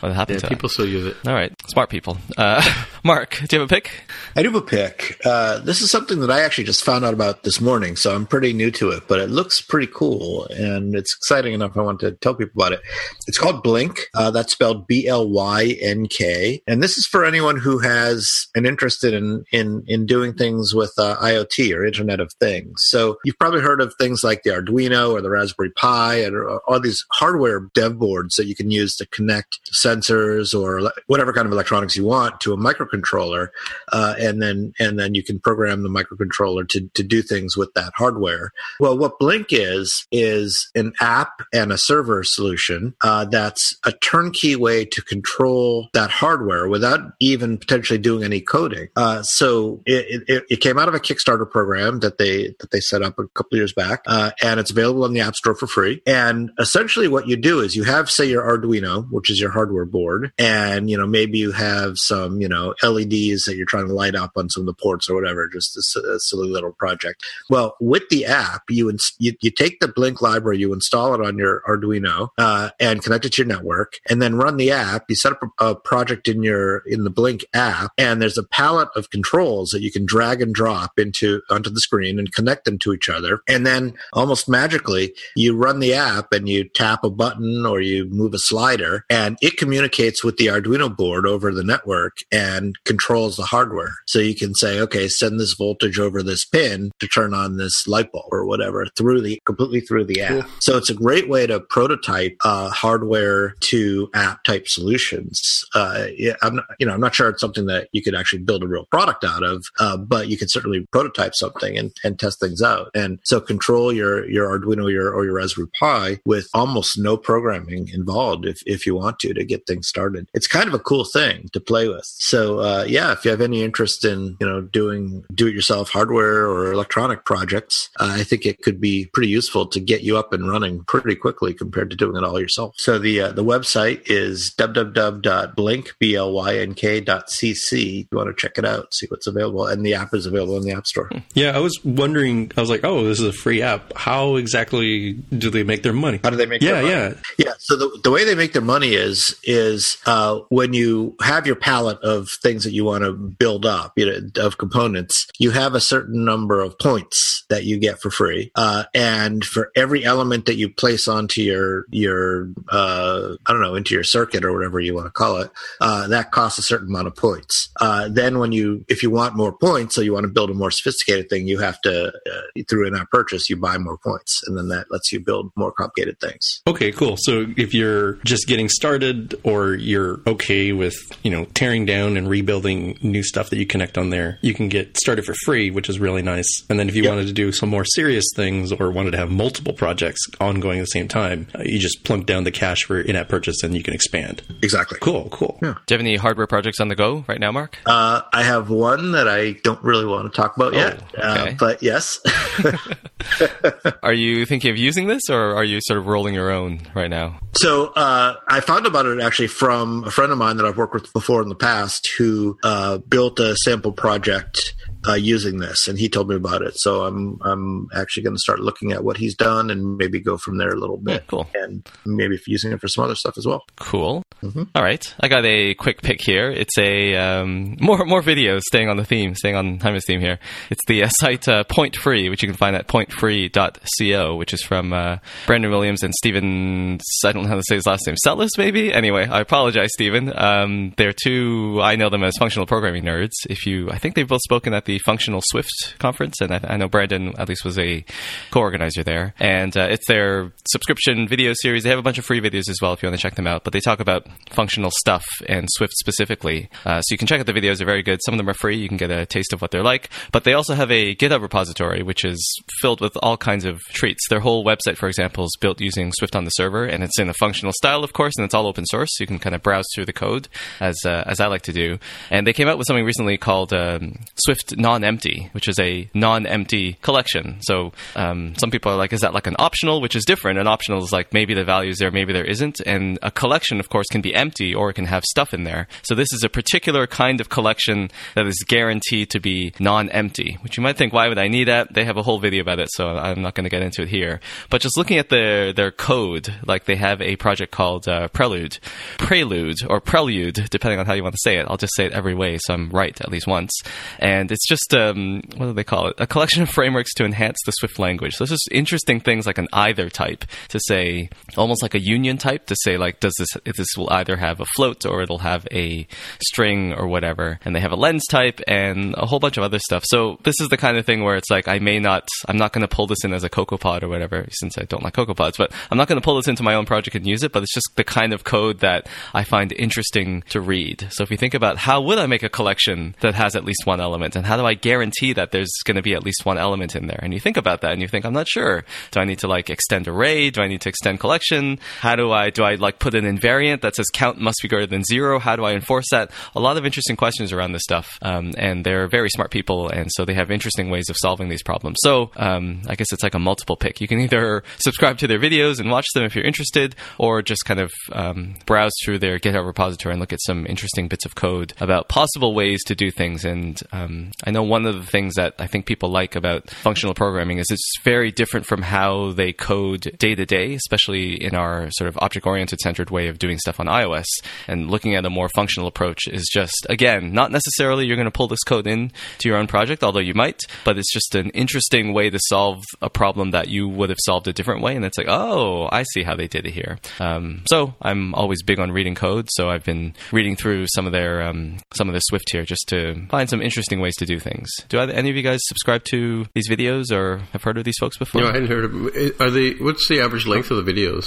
what had happened yeah, to people that. still use it. All right. Smart people. Uh, Mark, do you have a pick? I do have a pick. Uh, this is something that I actually just found out about this morning, so I'm pretty new to it, but it looks pretty cool and it's exciting enough. I want to tell people about it. It's called Blynk. Uh, that's spelled B L Y N K, and this is for anyone who has an interest in in in doing things with uh, IoT or Internet of Things. So you've probably heard of things like the Arduino or the Raspberry Pi and all these hardware dev boards that you can use to connect sensors or whatever kind of electronics you want to a microcontroller, uh, and then and then you can program the microcontroller to to do things with that hardware. Well, what Blynk is is an app and a server solution uh, that's a turnkey way to control that hardware without even potentially doing any coding. Uh, so it, it, it, came out of a Kickstarter program that they that they set up a couple years back, uh, and it's available in the App Store for free. And essentially, what you do is you have, say, your Arduino, which is your hardware board, and you know maybe you have some you know LEDs that you're trying to light up on some of the ports or whatever, just a, a silly little project. Well, with the app, you, ins- you you take the Blynk library, you install it on your Arduino, uh, and connect it to your network, and then run the app. You set up a, a project in your in the Blynk app, and there's a palette of controls that you can drag and drop into onto the screen and connect them to each other. And then almost magically, you run the app and you tap a button or you move a slider, and it communicates with the Arduino board over the network and controls the hardware. So you can say, okay, send this voltage over this pin to turn on this light bulb or whatever through the completely through the app. Cool. So it's a great way to prototype uh, hardware to app type solutions. Uh, yeah, I'm not, you know, I'm not sure it's something that you could actually build a real product out of, uh, but you can certainly prototype something and, and test things out. And so control your your Arduino your, or your Raspberry Pi with almost no programming involved if, if you want to to get things started. It's kind of a cool thing to play with. So uh, yeah, if you have any interest in you know doing do it yourself hardware or electronic projects, uh, I think it could be pretty useful to get you up and running pretty quickly compared to doing it all yourself. So the uh, the website is www.blynk.cc. If you want to check it out, see what's available, and the app is available in the App Store. Yeah, I was wondering. I was like, oh, this is a free app. How exactly do they make their money? How do they make? Yeah, yeah, yeah. So the the way they make their money is is uh, when you have your palette of things that you want to build up, you know, of components, you have a certain number of points that you get for free, uh, and for every element that you place onto your your uh, I don't know into your circuit or whatever you want to call it, uh, that costs a certain amount of points. Uh, then when you if you want more points, so you want to build a more sophisticated thing, you have to uh, through in-app purchase you buy more points, and then that lets you build more complicated things. Okay, cool. So if you're just getting started, or you're okay with you know tearing down and rebuilding new stuff that you connect on there, you can get started for free, which is really nice. And then if you yep. wanted to do some more serious things or wanted to have multiple projects ongoing at the same time, uh, you just plunk down the cash for in-app purchase and you can expand. Exactly. Cool. Cool. Yeah. Do you have any hardware projects on the go right now, Mark? Uh, I have one that I don't really want to talk about oh, yet, uh, okay. uh, but yes. are you thinking of using this, or are you sort of rolling your own right now? So uh, I found about it actually from a friend of mine that I've worked with before in the past, who uh, built a sample project uh, using this, and he told me about it. So I'm I'm actually going to start looking at what he's done and maybe go from there a little bit. Yeah, cool. And maybe using it for some other stuff as well. Cool. Mm-hmm. All right, I got a quick pick here. It's a um, more more videos staying on the theme, staying on Jaime's theme here. It's the uh, site uh, Point Free, which you can find at pointfree.co, which is from uh, Brandon Williams and Stephen. I don't know how to say his last name. Celis, maybe. Anyway, I apologize, Stephen. Um, they're two. I know them as functional programming nerds. If you, I think they've both spoken at the Functional Swift conference, and I, I know Brandon at least was a co-organizer there. And uh, it's their subscription video series. They have a bunch of free videos as well if you want to check them out. But they talk about functional stuff and Swift specifically. Uh, so you can check out the videos; they're very good. Some of them are free. You can get a taste of what they're like. But they also have a GitHub repository which is filled with all kinds of treats. Their whole website, for example, is built using Swift on the server, and it's in a functional style, of course, and it's all open source. So you can kind of browse through the code as uh, as I like to do. And they came out with something recently called um, Swift Non-Empty which is a non-empty collection. So um, some people are like, is that like an optional, which is different? An optional is like maybe the value is there, maybe there isn't. And a collection, of course, can be empty or it can have stuff in there. So this is a particular kind of collection that is guaranteed to be non-empty, which you might think, why would I need that? They have a whole video about it, so I'm not going to get into it here. But just looking at their their code, like they have a project called uh, Prelude, Prelude or Prelude, depending on how you want to say it. I'll just say it every way, so I'm right at least once. And it's just um, what do they call it? A collection of frameworks to enhance the Swift language. So just interesting things like an either type to say, almost like a union type to say like, does this this will either have a float or it'll have a string or whatever. And they have a lens type and a whole bunch of other stuff. So this is the kind of thing where it's like I may not, I'm not going to pull this in as a CocoaPod or whatever, since I don't like CocoaPods, but I'm not going to pull this into my own project and use it. But it's just the kind of code that I find interesting to read. So if you think about how would I make a collection that has at least one element, and how do I guarantee that there's going to be at least one element in there? And you think about that and you think, I'm not sure. Do I need to like extend array? Do I need to extend collection? How do I, do I like put an invariant that says count must be greater than zero? How do I enforce that? A lot of interesting questions around this stuff. Um, and they're very smart people. And so they have interesting ways of solving these problems. So um, I guess it's like a multiple pick. You can either subscribe to their videos and watch them if you're interested, or just kind of um, browse through their GitHub repository and look at some interesting bits of code about possible ways to do things. And um, I know one of the things that I think people like about functional programming is it's very different from how they code day to day, especially in our sort of object oriented centered way of doing stuff on iOS. And looking at a more functional approach is just, again, not necessarily you're going to pull this code in to your own project, although you might, but it's just an interesting way to solve a problem that you would have solved a different way. And it's like, oh, I see how they did it here. Um, so I'm always big on reading code. So I've been reading through some of their um, some of the Swift here just to find some interesting ways to do things. Do any of you guys subscribe to these videos or have heard of these folks before? No, I hadn't heard of. Are they? What's the average length of the videos?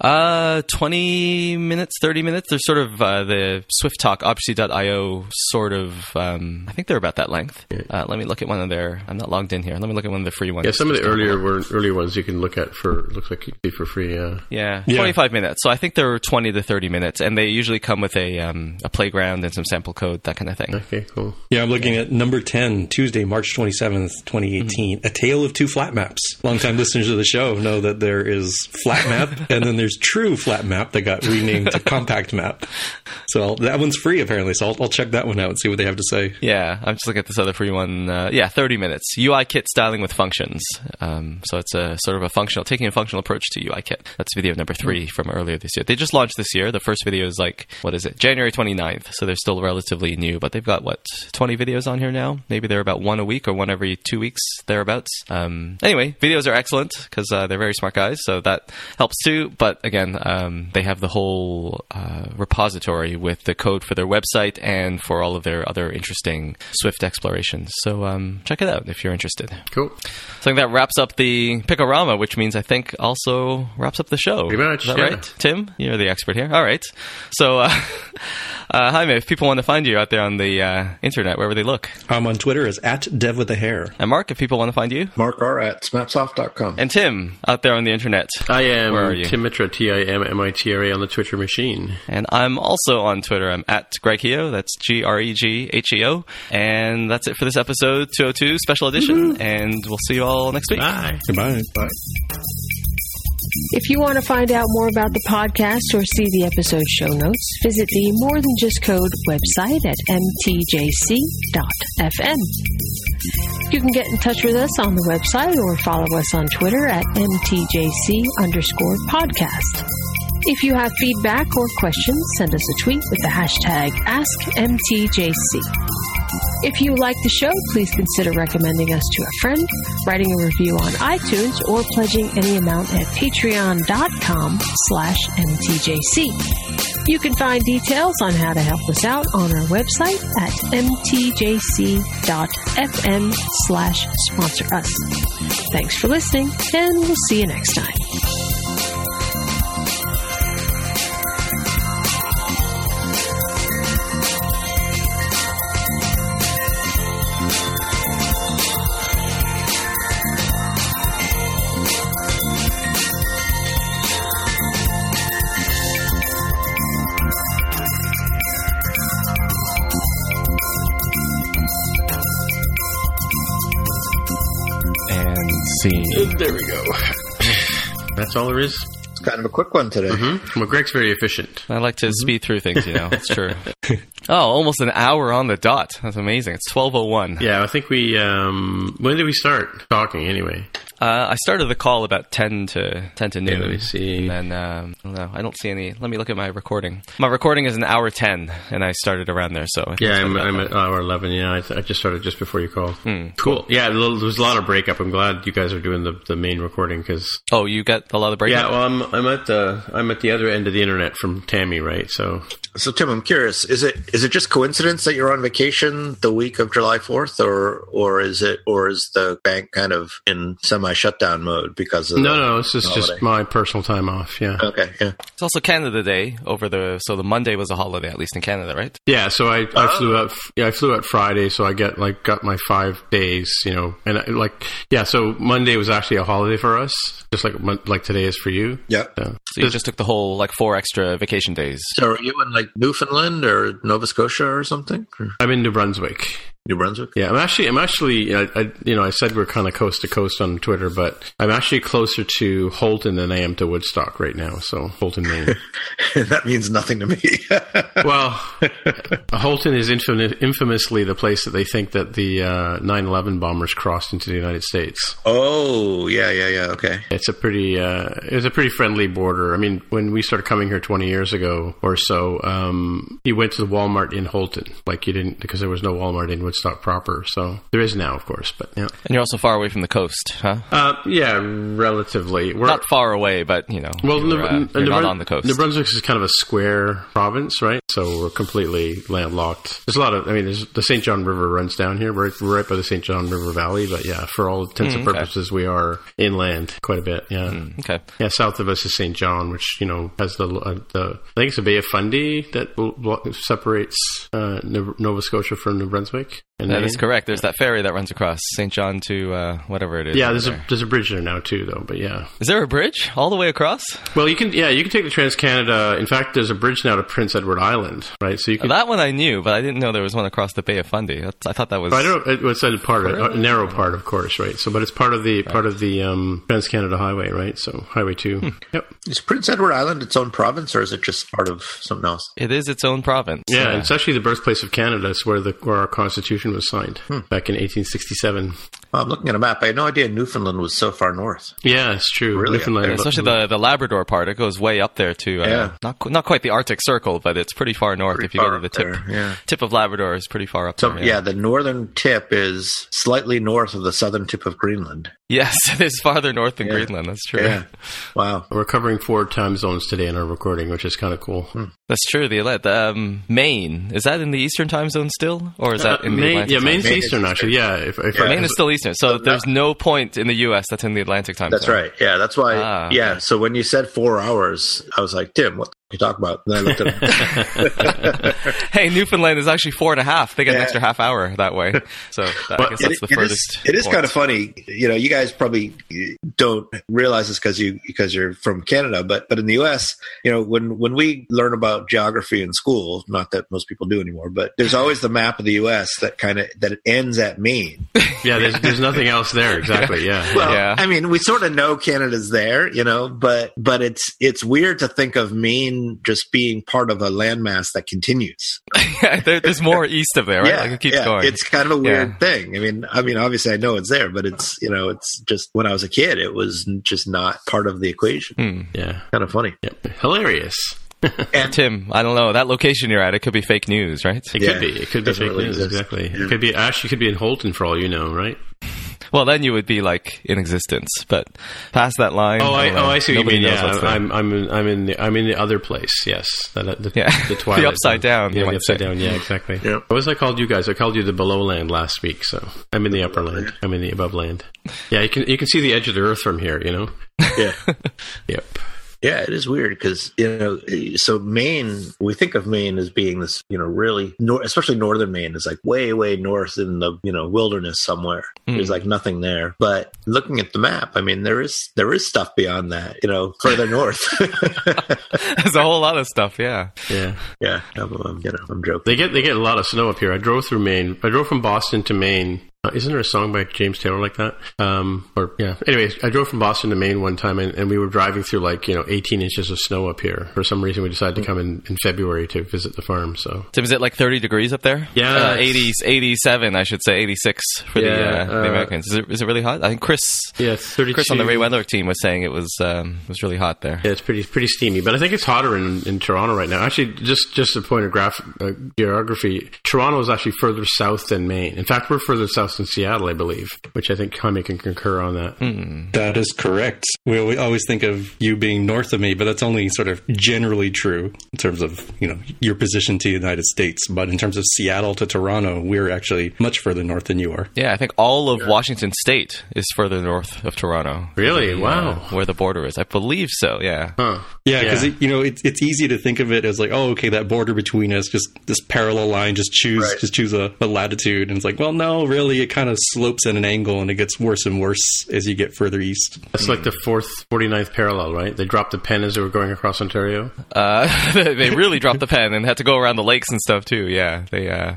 Uh, 20 minutes, 30 minutes. They're sort of uh, the Swift Talk, objc.io sort of, um, I think they're about that length. Uh, let me look at one of their, I'm not logged in here. Let me look at one of the free ones. Yeah, some of the earlier were, earlier ones you can look at for, looks like you can for free, yeah. yeah. Yeah, 25 minutes. So I think they're 20 to 30 minutes, and they usually come with a, um, a playground and some sample code, that kind of thing. Okay, cool. Yeah, I'm looking at number 10, Tuesday, March 27th, 2018. Mm-hmm. A Tale of Two Flat Maps. Longtime listeners of the show know that there is Flat Map, and then there's True Flat Map that got renamed to Compact Map. So I'll, that one's free apparently. So I'll, I'll, check that one out and see what they have to say. Yeah, I'm just looking at this other free one. Uh, yeah, 30 minutes. UI kit styling with functions. Um, so it's a sort of a functional, taking a functional approach to UI kit. That's video number three from earlier this year. They just launched this year. The first video is like, what is it? January 29th. So they're still relatively new, but they've got what, 20 videos on here now? Maybe they're about one a week or one every two weeks, thereabouts. Um, anyway, videos are excellent because uh, they're very smart guys. So that helps too. But again, um, they have the whole uh, repository with the code for their website and for all of their other interesting Swift explorations. So um, check it out if you're interested. Cool. So I think that wraps up the Picorama, which means I think also wraps up the show. Pretty much, Is that yeah. right? Tim, you're the expert here. All right. So, uh, uh, Jaime, if people want to find you out there on the uh, internet, where would they look? I'm on Twitter as at dev with a hair. And Mark, if people want to find you? Mark R at smapsoft.com. And Tim, out there on the internet. I am Where are you? Tim Mitra, T I M M I T R A on the Twitter machine. And I'm also on Twitter. I'm at Greg Heo. That's G R E G H E O. And that's it for this episode 202 special edition. And we'll see you all next week. Bye. Goodbye. Bye. If you want to find out more about the podcast or see the episode show notes, visit the More Than Just Code website at mtjc.fm. You can get in touch with us on the website or follow us on Twitter at mtjc underscore podcast. If you have feedback or questions, send us a tweet with the hashtag AskMTJC. If you like the show, please consider recommending us to a friend, writing a review on iTunes, or pledging any amount at patreon.com slash mtjc. You can find details on how to help us out on our website at mtjc.fm slash sponsor us. Thanks for listening, and we'll see you next time. There we go. That's all there is. It's kind of a quick one today. Hmm? Well, Greg's very efficient. I like to speed through things, you know. It's true. oh, almost an hour on the dot. That's amazing. It's 1201. Yeah, I think we. Um, when did we start talking anyway? Uh, I started the call about 10 to 10 to noon. let me see. And then, um, I don't know. I don't see any. Let me look at my recording. My recording is an hour 10, and I started around there, so. Yeah, I'm, I'm at hour 11. Yeah, I, th- I just started just before you called. cool. Yeah, there was a lot of breakup. I'm glad you guys are doing the, the main recording because. Oh, you got a lot of break? Yeah, well, I'm I'm at the I'm at the other end of the internet from Tammy, right? So So Tim, I'm curious: is it is it just coincidence that you're on vacation the week of July 4th, or or is it or is the bank kind of in semi shutdown mode because of No, the no, this is just my personal time off. Yeah. Okay, yeah. It's also Canada Day over the so the Monday was a holiday at least in Canada, right? Yeah, so I, I Oh. flew out. Yeah, I flew out Friday, so I get like got my five days, you know, and I, like yeah. So Monday was actually a holiday for us, just like like today is for you. Yeah. Yeah. So you just took the whole like four extra vacation days. So are you in like Newfoundland or Nova Scotia or something? Or I'm in New Brunswick. New Brunswick? Yeah, I'm actually, I'm actually, I, I, you know, I said we're kind of coast to coast on Twitter, but I'm actually closer to Houlton than I am to Woodstock right now. So Houlton, Maine. that means nothing to me. well, Houlton is infam- infamously the place that they think that the uh, 9/11 bombers crossed into the United States. oh, yeah, yeah, yeah. Okay. It's a pretty, uh, it's a pretty friendly border. I mean, when we started coming here 20 years ago or so, um, you went to the Walmart in Houlton, like you didn't because there was no Walmart in Woodstock proper. So there is now, of course, but yeah, And you're also far away from the coast, huh? uh, yeah, relatively. We're, Not far away, but you know, well, New, uh, New not on the coast. New Brunswick is kind of a square province, right? So we're completely landlocked. There's a lot of, I mean, there's, the St. John River runs down here. We're, we're right by the St. John River Valley, but yeah, for all intents and Mm, okay. purposes, we are inland quite a bit. Yeah. okay. Yeah, south of us is St. John, which you know has the uh, the I think it's the Bay of Fundy that separates uh, Nova Scotia from New Brunswick. And That Maine. is correct. There's that ferry that runs across St. John to uh, whatever it is. Yeah, over there's a there's a bridge there now too, though. But yeah, Is there a bridge all the way across? well, you can yeah you can take the Trans Canada. In fact, there's a bridge now to Prince Edward Island, right? So you can. That one I knew, but I didn't know there was one across the Bay of Fundy. That's, I thought that was. I don't. It was a part of a narrow part, of course, right? So, but it's part of the part of the um, Trans Canada Highway, right? So, Highway Two. Hmm. Yep. Is Prince Edward Island its own province or is it just part of something else? It is its own province. Yeah, it's actually the birthplace of Canada. It's where the where our Constitution was signed hmm. back in 1867. Well, I'm looking at a map. I had no idea Newfoundland was so far north. Yeah, it's true. Really? Newfoundland, Yeah, especially the, the Labrador part. It goes way up there to uh, Yeah. not qu- not quite the Arctic Circle, but it's pretty far north. Pretty if you go to the tip there, yeah. tip of Labrador is pretty far up So there. yeah. the northern tip is slightly north of the southern tip of Greenland. Yes, it is farther north than Yeah. Greenland. That's true. Yeah. Wow. We're covering four time zones today in our recording, which is kind of cool. That's true. The Atla- the, um, Maine is that in the Eastern Time Zone still, or is that Uh, in the Atlantic yeah, time Maine's zone? Maine eastern eastern. actually. Yeah, if, if Yeah. I- Maine is still Eastern, so that- there's no point in the U.S. that's in the Atlantic time That's zone. right. Yeah, that's why. Ah, Yeah. So when you said four hours, I was like, Tim, what you talking about? And then I looked at Hey, Newfoundland is actually four and a half. They get an extra half hour that way. So that, I guess It- that's the it is- furthest. it is point. kind of funny. You know, you guys probably don't realize this because you because you're from Canada, but but in the U.S., you know, when when we learn about geography in school, not that most people do anymore, but there's always the map of the U.S. that kind of that ends at Maine. yeah, there's, there's nothing else there. Exactly. Yeah. Well, Yeah. I mean, we sort of know Canada's there, you know, but but it's it's weird to think of Maine just being part of a landmass that continues. Yeah, there, there's more east of there, right? like it keeps yeah. going. It's kind of a weird Yeah. thing. I mean, I mean, obviously, I know it's there, but it's you know, it's just when I was a kid, it was just not part of the equation. Hmm. Yeah. Kind of funny. Yep. Hilarious. And Tim, I don't know. That location you're at, it could be fake news, right? It Yeah. could be. It could be fake really news. exist. Exactly. Yeah. It could be. Ash, you could be in Houlton for all you know, right? Well, then you would be like in existence, but past that line. Oh, I, don't oh, I see what you mean. Yeah. I'm, I'm, in, I'm in, the, I'm in the other place. Yes, that, the, Yeah. the The upside down, Yeah, the upside say. down. Yeah, exactly. Yep. What was I called you guys? I called you the below land last week. So I'm in the upper land. I'm in the above land. Yeah, you can, you can see the edge of the earth from here. You know. yeah, Yep. Yeah, it is weird because you know, so Maine, we think of Maine as being this, you know, really, nor- especially northern Maine is like way, way north in the you know wilderness somewhere. Hmm. There's like nothing there. But looking at the map, I mean, there is there is stuff beyond that, you know, further north. There's a whole lot of stuff. Yeah. Yeah. yeah, I'm, I'm, you know, I'm joking. They get they get a lot of snow up here. I drove through Maine. I drove from Boston to Maine. Uh, isn't there a song by James Taylor like that? Um, or yeah. Anyways, I drove from Boston to Maine one time, and, and we were driving through like you know 18 inches of snow up here. For some reason, we decided to come in, in February to visit the farm. So Tim, is it like 30 degrees up there? Yeah, Uh, 80, 87, I should say, 86 for the, Yeah, uh, the uh, Americans. Is it, is it really hot? I think Chris, yeah, 32. Chris on the Ray Wenderlich team was saying it was, um, was really hot there. Yeah, it's pretty pretty steamy, but I think it's hotter in, in Toronto right now. Actually, just just a point of graph, uh, geography, Toronto is actually further south than Maine. In fact, we're further south less than Seattle, I believe. Which I think Jaime can concur on that. That is correct. We always think of you being north of me, but that's only sort of generally true in terms of you know your position to the United States. But in terms of Seattle to Toronto, we're actually much further north than you are. Yeah, I think all of Washington State is further north of Toronto. Really? The, Wow. uh, where the border is, I believe so. Yeah. Huh. Yeah, because you know it's it's easy to think of it as like, oh, okay, that border between us, just this parallel line, just choose Right. just choose a, a latitude, and it's like, well, no, really, it kind of slopes at an angle, and it gets worse and worse as you get further east. That's like the fourth 49th parallel, right? They dropped the pen as they were going across Ontario. Uh, they really dropped the pen and had to go around the lakes and stuff too. Yeah, they uh,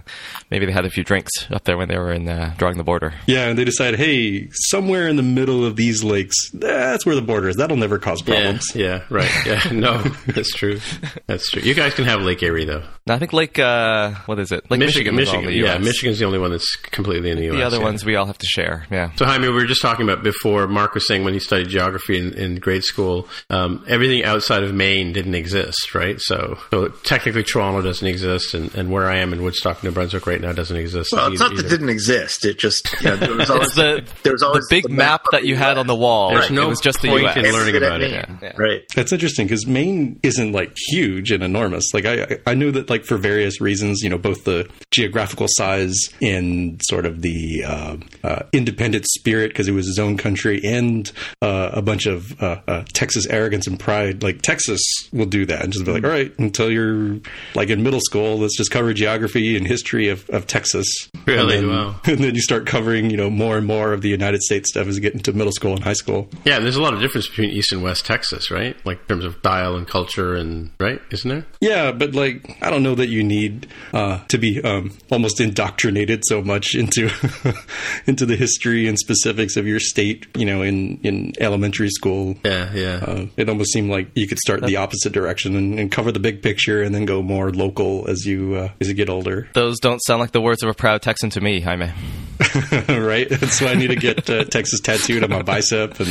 maybe they had a few drinks up there when they were in uh, drawing the border. Yeah, and they decided, hey, somewhere in the middle of these lakes, that's where the border is. That'll never cause problems. Yeah, yeah, right. Yeah, no, that's true. That's true. You guys can have Lake Erie though. I think Lake uh, what is it? Lake Michigan. is all in the yeah, US. Michigan's the only one that's completely in the U.S. The other yeah. ones we all have to share. Yeah. So, Jaime, we were just talking about before. Mark was saying when he studied geography in, in grade school, um, everything outside of Maine didn't exist, right? So, so technically, Toronto doesn't exist, and, and where I am in Woodstock, New Brunswick, right now, doesn't exist. Well, it's either- not that it didn't exist. It just you know, there was always, the there was always the big map of that you had on the wall. There's It no was just the point U.S. in learning about it. at Maine. Yeah. Right. That's interesting because Maine isn't like huge and enormous. Like I, I know that like for various reasons, you know, both the geographical size and sort of the uh, uh, independent spirit because it was his own country, and uh, a bunch of uh, uh, Texas arrogance and pride. Like Texas will do that and just be like, all right, until you're like in middle school, let's just cover geography and history of, of Texas. Really? And then, Wow. And then you start covering, you know, more and more of the United States stuff as you get into middle school and high school. Yeah, there's a lot of difference between East and West Texas, right? Like in terms of style and culture, and right, isn't there? Yeah, but like I don't know that you need uh, to be um, almost indoctrinated so much into into the history and specifics of your state. You know, in in elementary school, Yeah, yeah. uh, it almost seemed like you could start the opposite direction and, and cover the big picture, and then go more local as you uh, as you get older. Those don't sound like the words of a proud Texan to me, Jaime. right? That's why I need to get uh, Texas tattooed on my bicep and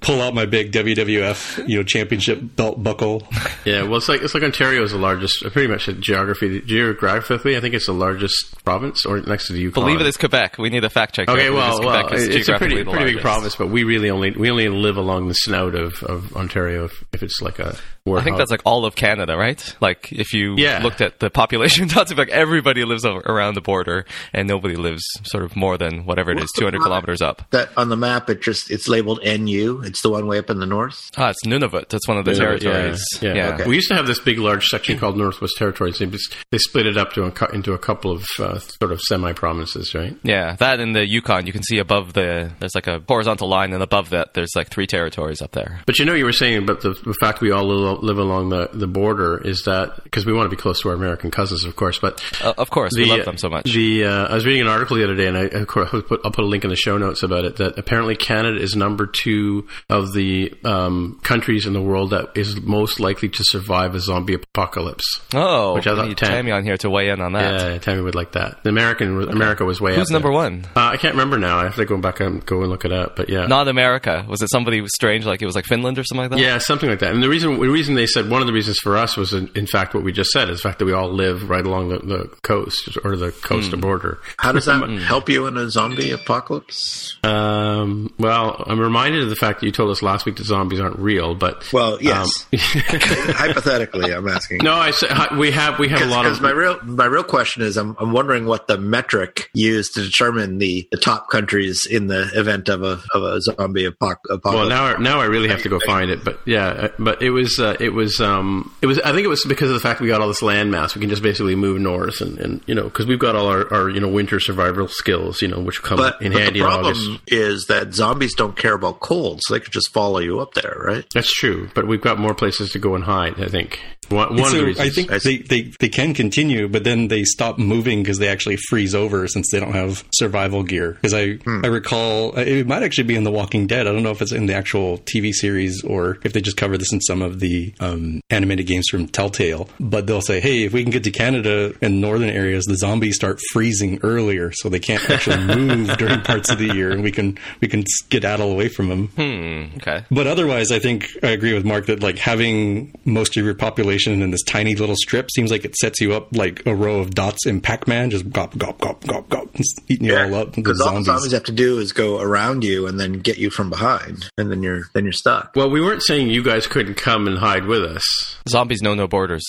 pull out my big WWF you know championship belt buckle. Yeah, well, it's like it's like Ontario is the largest, pretty much in geography, geographically. I think it's the largest province, or next to the Yukon. Believe it is Quebec. We need a fact check. Okay, there. I believe well, it's well, Quebec is it's a pretty pretty big largest. province, but we really only we only live along the snout of, of Ontario. If, if it's like a, I think that's like all of Canada, right? Like if you Yeah. looked at the population dots, like everybody lives around the border, and nobody lives sort of more than whatever it is, 200 kilometers up. That on the map, it just it's labeled NU. It's the one way up in the north. Ah, it's Nunavut. That's one of the Yeah, territories. Yeah, Yeah. Okay. We used to have this big, large section called Northwest Territories. They, just, they split it up to a, into a couple of uh, sort of semi provinces, right? Yeah, that in the Yukon, you can see above the there's like a horizontal line, and above that there's like three territories up there. But you know, you were saying about the, the fact we all live along the, the border is that because we want to be close to our American cousins, of course. But Uh, of course, we love them so much. The uh, I was reading an article the other day, and I, of course, I'll put, I'll put a link in the show notes about it. That apparently Canada is number two of the um, countries in the world that is most likely to survive a zombie apocalypse. oh, which I thought need Tammy on here to weigh in on that. Yeah, Tammy would like that. The American America was way Who's up number there. one? Uh, I can't remember now. I have to go back and go and look it up. But yeah, Not America. Was it somebody strange, like it was like Finland or something like that? Yeah, something like that. And the reason the reason they said one of the reasons for us was in, in fact what we just said is the fact that we all live right along the, the coast or the coast Hmm. or border. How does that help you in a zombie apocalypse? Um, well, I'm reminded of the fact that you told us last week that zombies aren't real, but Well, yes. um, Hypothetically, I'm asking. no, I said we have we have a lot of my real my real question is, I'm I'm wondering what the metric used to determine the, the top countries in the event of a of a zombie apoc- apocalypse. Well, now I- now I really have to go find it, but yeah, uh, but it was uh, it was um, it was I think it was because of the fact we got all this land mass. We can just basically move north, and, and you know because we've got all our, our you know winter survival skills, you know, which come but, in but handy the in problem August. is that zombies don't care about cold, so they could just follow you up there, right? That's true, but we've got more places to go and hide. I think one, one of so the reasons. I think they, they, they can continue, but then they stop moving because they actually freeze over since they don't have survival gear. Because I, I recall uh, it might actually be in The Walking Dead. I don't know if it's in the actual TV series or if they just cover this in some of the the um, animated games from Telltale, but they'll say, "Hey, if we can get to Canada and northern areas, the zombies start freezing earlier, so they can't actually move during parts of the year, and we can we can skedaddle away from them." Hmm. Okay. But otherwise, I think I agree with Mark that like having most of your population in this tiny little strip seems like it sets you up like a row of dots in Pac-Man, just gop gop gop gop gop, eating you all up. Because all the zombies have to do is go around you and then get you from behind, and then you're then you're stuck. Well, we weren't saying you guys couldn't come and hide with us. Zombies know no borders.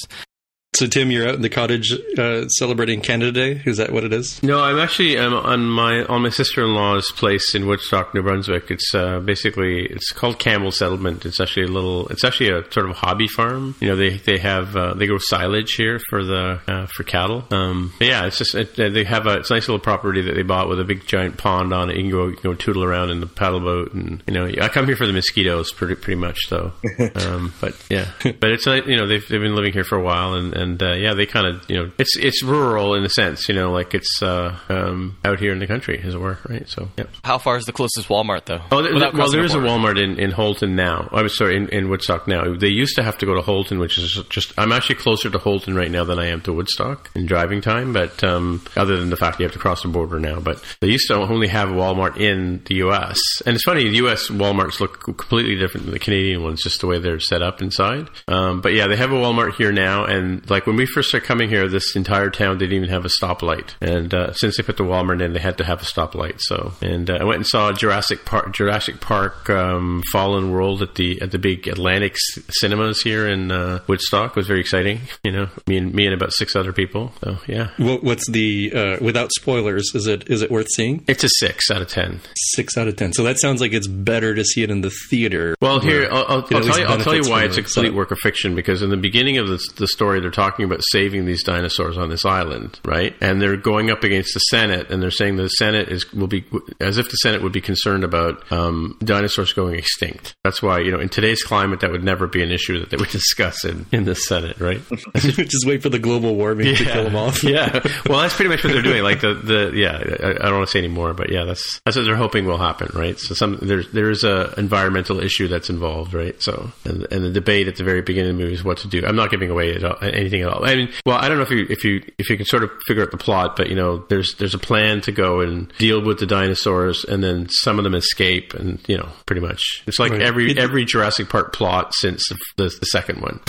So Tim, you're out in the cottage uh, celebrating Canada Day. Is that what it is? No, I'm actually I'm on my on my sister in law's place in Woodstock, New Brunswick. It's uh, basically it's called Campbell Settlement. It's actually a little. It's actually a sort of hobby farm. You know, they they have uh, they grow silage here for the uh, for cattle. Um, yeah, it's just it, they have a it's a nice little property that they bought with a big giant pond on it. You can go you can go tootle around in the paddle boat, and you know I come here for the mosquitoes pretty pretty much though. um, but yeah, but it's like you know they've they've been living here for a while and and uh, yeah, they kind of you know it's it's rural in a sense, you know, like it's uh, um, out here in the country, as it were, right? So, yeah. How far is the closest Walmart though? Oh, well, there is a Walmart in, in Houlton now. I was sorry, in, in Woodstock now. They used to have to go to Houlton, which is just I'm actually closer to Houlton right now than I am to Woodstock in driving time. But um, other than the fact you have to cross the border now, but they used to only have a Walmart in the U.S. And it's funny, the U.S. WalMarts look completely different than the Canadian ones, just the way they're set up inside. Um, but yeah, they have a Walmart here now, and like when we first started coming here, this entire town didn't even have a stoplight. And uh, since they put the Walmart in, they had to have a stoplight. So, and uh, I went and saw Jurassic Park, Jurassic Park um, Fallen World at the at the big Atlantic cinemas here in uh, Woodstock. It was very exciting. You know, me and me and about six other people. So yeah. What's the uh, without spoilers? Is it is it worth seeing? It's a six out of ten. Six out of ten. So that sounds like it's better to see it in the theater. Well, here I'll, I'll, I'll tell you. I'll tell you why it's a complete work of fiction because in the beginning of the, the story, they're talking about saving these dinosaurs on this island, right? And they're going up against the Senate, and they're saying the Senate is will be as if the Senate would be concerned about um, dinosaurs going extinct. That's why you know in today's climate that would never be an issue that they would discuss in, in the Senate, right? Just wait for the global warming yeah. to kill them off. yeah, well, that's pretty much what they're doing. Like the the yeah, I, I don't want to say anymore, but yeah, that's that's what they're hoping will happen, right? So some there's there is a environmental issue that's involved, right? So and, and the debate at the very beginning of the movie is what to do. I'm not giving away at all, anything at all. I mean, well, I don't know if you if you if you can sort of figure out the plot, but you know, there's there's a plan to go and deal with the dinosaurs, and then some of them escape, and you know, pretty much it's like right. every every Jurassic Park plot since the, the, the second one.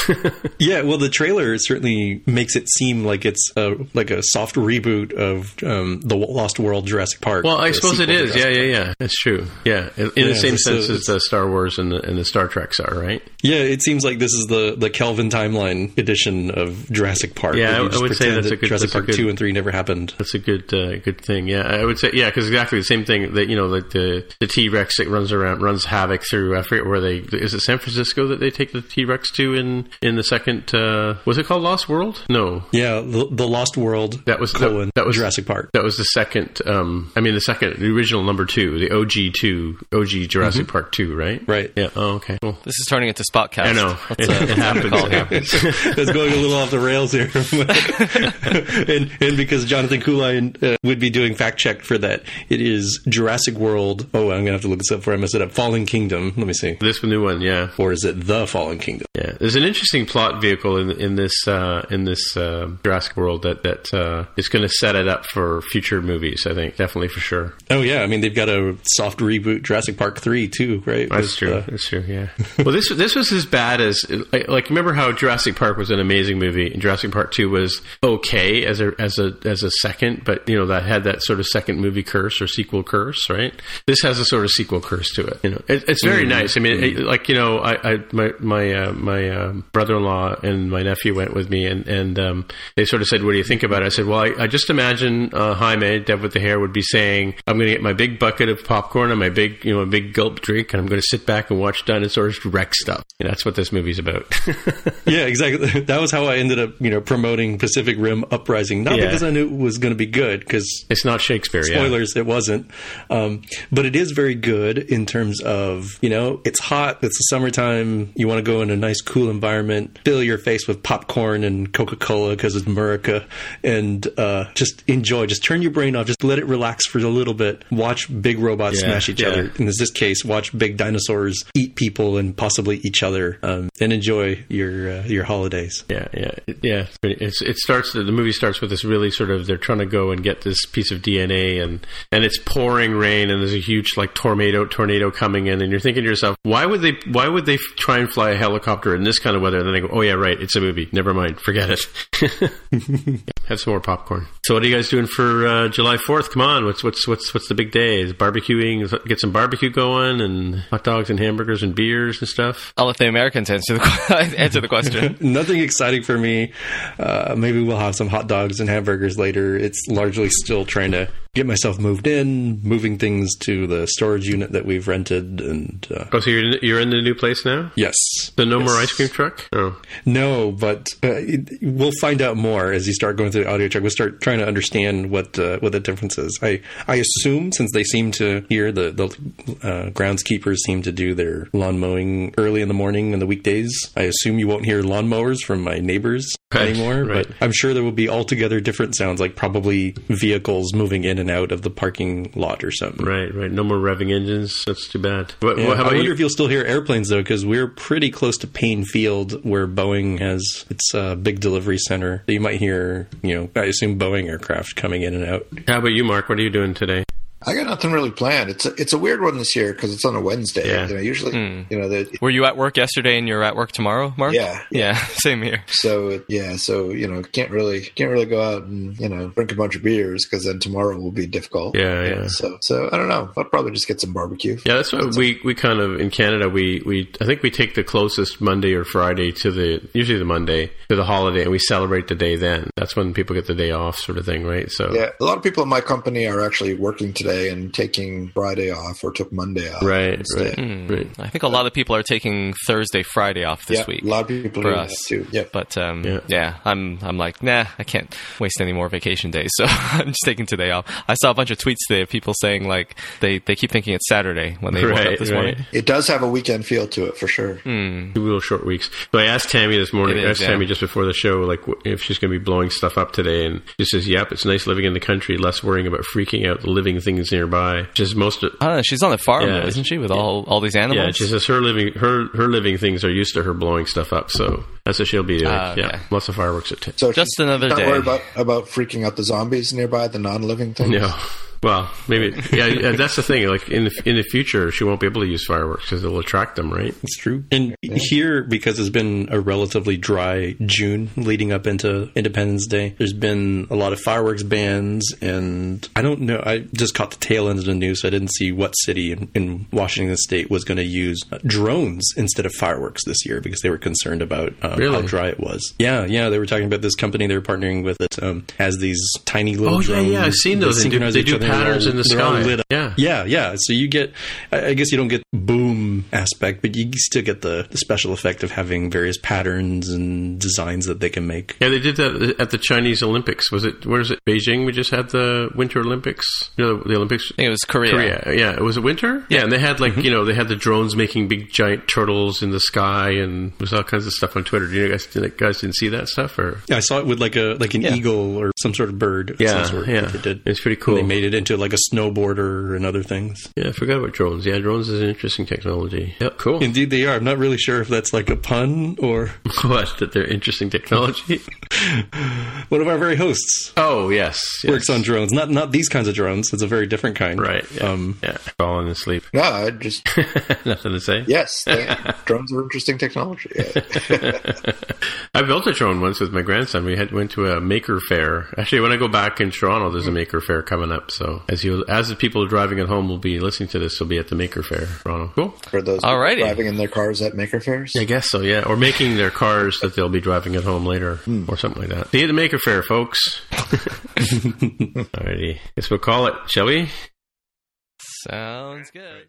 yeah, well, the trailer certainly makes it seem like it's a, like a soft reboot of um, the Lost World Jurassic Park. Well, I suppose it is. Yeah, yeah, yeah. That's true. Yeah, in, in yeah, the same sense as the Star Wars and the, and the Star Treks are, right? Yeah, it seems like this is the the Kelvin timeline edition of Jurassic Park. Yeah, I, I would say that's a good Jurassic Park good, two and three never happened. That's a good uh, good thing. Yeah, I would say yeah, because exactly the same thing that you know, like the the T Rex that runs around runs havoc through. I forget where they is it San Francisco that they take the T Rex to in in the second. Uh, was it called Lost World? No. Yeah, the, the Lost World. That was colon, that, that was Jurassic Park. That was the second. Um, I mean, the second, the original number two, the OG two, OG Jurassic mm-hmm. Park two, right? Right. Yeah. Oh, okay. Cool. This is turning into spot Spotcast. I know. It, uh, it, happens. It happens. it's going a little off the rails here. and, and because Jonathan Kuline uh, would be doing fact check for that, it is Jurassic World. Oh, I'm gonna have to look this up before I mess it up. Fallen Kingdom. Let me see. This new one, yeah. Or is it the Fallen Kingdom? Yeah. There's an interesting plot vehicle in in this uh, in this uh, Jurassic World that that uh, is going to set it up for future movies. I think definitely for sure. Oh yeah, I mean they've got a soft reboot Jurassic Park three too, right? That's With, true. Uh, That's true. Yeah. well, this this was as bad as like, like remember how Jurassic Park was an amazing movie and Jurassic Park two was okay as a as a as a second, but you know that had that sort of second movie curse or sequel curse, right? This has a sort of sequel curse to it. You know, it, it's very mm-hmm. nice. I mean, it, like you know, I, I my my uh, my uh, brother-in-law and my nephew went with me, and and um, they sort of said, "What do you think about it?" I said, "Well, I, I just imagine uh, Jaime, Dev with the hair, would be saying, I'm going to get my big bucket of popcorn and my big you know a big gulp drink, and I'm going to sit back and watch dinosaurs wreck stuff." And that's what this movie's about. yeah, exactly. That was how I I ended up, you know, promoting Pacific Rim Uprising. Not Yeah. because I knew it was going to be good, because It's not Shakespeare. yeah. spoilers, it wasn't. Um, but it is very good in terms of, you know, it's hot, it's the summertime, you want to go in a nice, cool environment, fill your face with popcorn and Coca Cola because it's America, and uh, just enjoy. Just turn your brain off, just let it relax for a little bit. Watch big robots Yeah, smash each yeah. other. In this case, watch big dinosaurs eat people and possibly each other, um, and enjoy your uh, your holidays. Yeah, yeah, It- yeah. It's it starts. The movie starts with this really sort of they're trying to go and get this piece of DNA, and and it's pouring rain, and there's a huge like tornado tornado coming in, and you're thinking to yourself, why would they why would they try and fly a helicopter in this kind of weather? And then they go, oh yeah, right, it's a movie. Never mind, forget it. Have some more popcorn. So what are you guys doing for uh, July Fourth? Come on, what's what's what's what's the big day? Is barbecuing? Get some barbecue going, and hot dogs and hamburgers and beers and stuff. I'll let the Americans answer the answer the question. Nothing exciting for me. Uh, maybe we'll have some hot dogs and hamburgers later. It's largely still trying to get myself moved in, moving things to the storage unit that we've rented, and uh, Oh, so you're in, you're in the new place now? yes, The no more ice cream truck? Oh. No, but uh, it, we'll find out more as you start going through the audio track. We'll start trying to understand what uh, what the difference is. I I assume since they seem to hear the the uh, groundskeepers seem to do their lawn mowing early in the morning in the weekdays. I assume you won't hear lawnmowers from my neighbors Right, anymore. right. But I'm sure there will be altogether different sounds, like probably vehicles moving in and out of the parking lot or something. Right, right. No more revving engines. That's too bad. What, Yeah, what- how I wonder you? if you'll still hear airplanes though, because we're pretty close to Paine Field, where Boeing has its uh, big delivery center. You might hear, you know, I assume Boeing aircraft coming in and out. How about you, Mark? What are you doing today? I got nothing really planned. It's a, it's a weird one this year because it's on a Wednesday. Yeah. You know, usually, hmm. you know, the, Were you at work yesterday and you're at work tomorrow, Mark? Yeah. Yeah, same here. so yeah, so you know, can't really can't really go out and you know drink a bunch of beers because then tomorrow will be difficult. Yeah, yeah. So so I don't know. I'll probably just get some barbecue. Yeah, that's what we, we kind of in Canada we, we I think we take the closest Monday or Friday to the usually the Monday to the holiday and we celebrate the day then. That's when people get the day off, sort of thing, right? So Yeah, a lot of people in my company are actually working today and taking Friday off or took Monday off. right, instead. right, right. I think a lot of people are taking Thursday, Friday off this yeah, week. a lot of people for us. too. Yep. But um, Yeah. yeah. I'm I'm like, nah, I can't waste any more vacation days, so I'm just taking today off. I saw a bunch of tweets today of people saying like they, they keep thinking it's Saturday when they woke up this right. morning. It does have a weekend feel to it for sure. Two little short weeks. So I asked Tammy this morning. It is, I asked yeah. Tammy just before the show, like if she's going to be blowing stuff up today, and she says, "Yep, it's nice living in the country, less worrying about freaking out the living things nearby." Which is most. Of, I don't know. She's on the farm, Yeah. though, isn't she, with all all these animals? yeah, she says her living her her living things are used to her blowing stuff up, so that's what she'll be doing. Ah, okay. Yeah, lots of fireworks at ten. So Just she's another not day. worried about about freaking out the zombies nearby, the non-living things. No. Well, maybe. Yeah, yeah, that's the thing. Like in the, in the future, she won't be able to use fireworks because it will attract them, right? It's true. And here, because it's been a relatively dry June leading up into Independence Day, there's been a lot of fireworks bans. And I don't know, I just caught the tail end of the news. So I didn't see what city in, in Washington state was going to use uh, drones instead of fireworks this year because they were concerned about uh, Really? how dry it was. Yeah, yeah. They were talking about this company they were partnering with that um, has these tiny little Oh, yeah, drones. yeah, I've seen those. They synchronize they each do other, they're patterns all- in the sky. lit up. Yeah. Yeah, yeah. So you get, I I guess you don't get boom aspect, but you still get the, the special effect of having various patterns and designs that they can make. Yeah, they did that at the Chinese Olympics. Was it? Where is it? Beijing. We just had the Winter Olympics. You know, the, the Olympics. I think it was Korea. Korea. Yeah, was it winter? Yeah, and they had like Mm-hmm. you know they had the drones making big giant turtles in the sky, and there was all kinds of stuff on Twitter. Do you guys, did you guys didn't see that stuff or? Yeah, I saw it with like a like an Yeah. eagle or some sort of bird. of Yeah, some sort yeah. that they did. It's pretty And cool. They made it into like a snowboarder and other things. Yeah, I forgot about drones. Yeah, drones is an interesting technology. Yep, cool. Indeed, they are. I'm not really sure if that's like a pun or what? That they're interesting technology. one of our very hosts oh yes, yes. works on drones. Not not these kinds of drones. It's a very different kind. Right. Yeah. Um, yeah. Falling asleep. No, I just Nothing to say. yes, they, drones are interesting technology. I built a drone once with my grandson. We had went to a maker fair. Actually, when I go back in Toronto, there's a maker fair coming up. So as you as the people driving at home will be listening to this, will be at the maker fair, Toronto. Cool. For those Alrighty. driving in their cars at maker fairs. I guess so. Yeah, or making their cars that they'll be driving at home later, hmm. or something like that. See you at the maker fair, folks. Alrighty, guess we'll call it, shall we? Sounds good.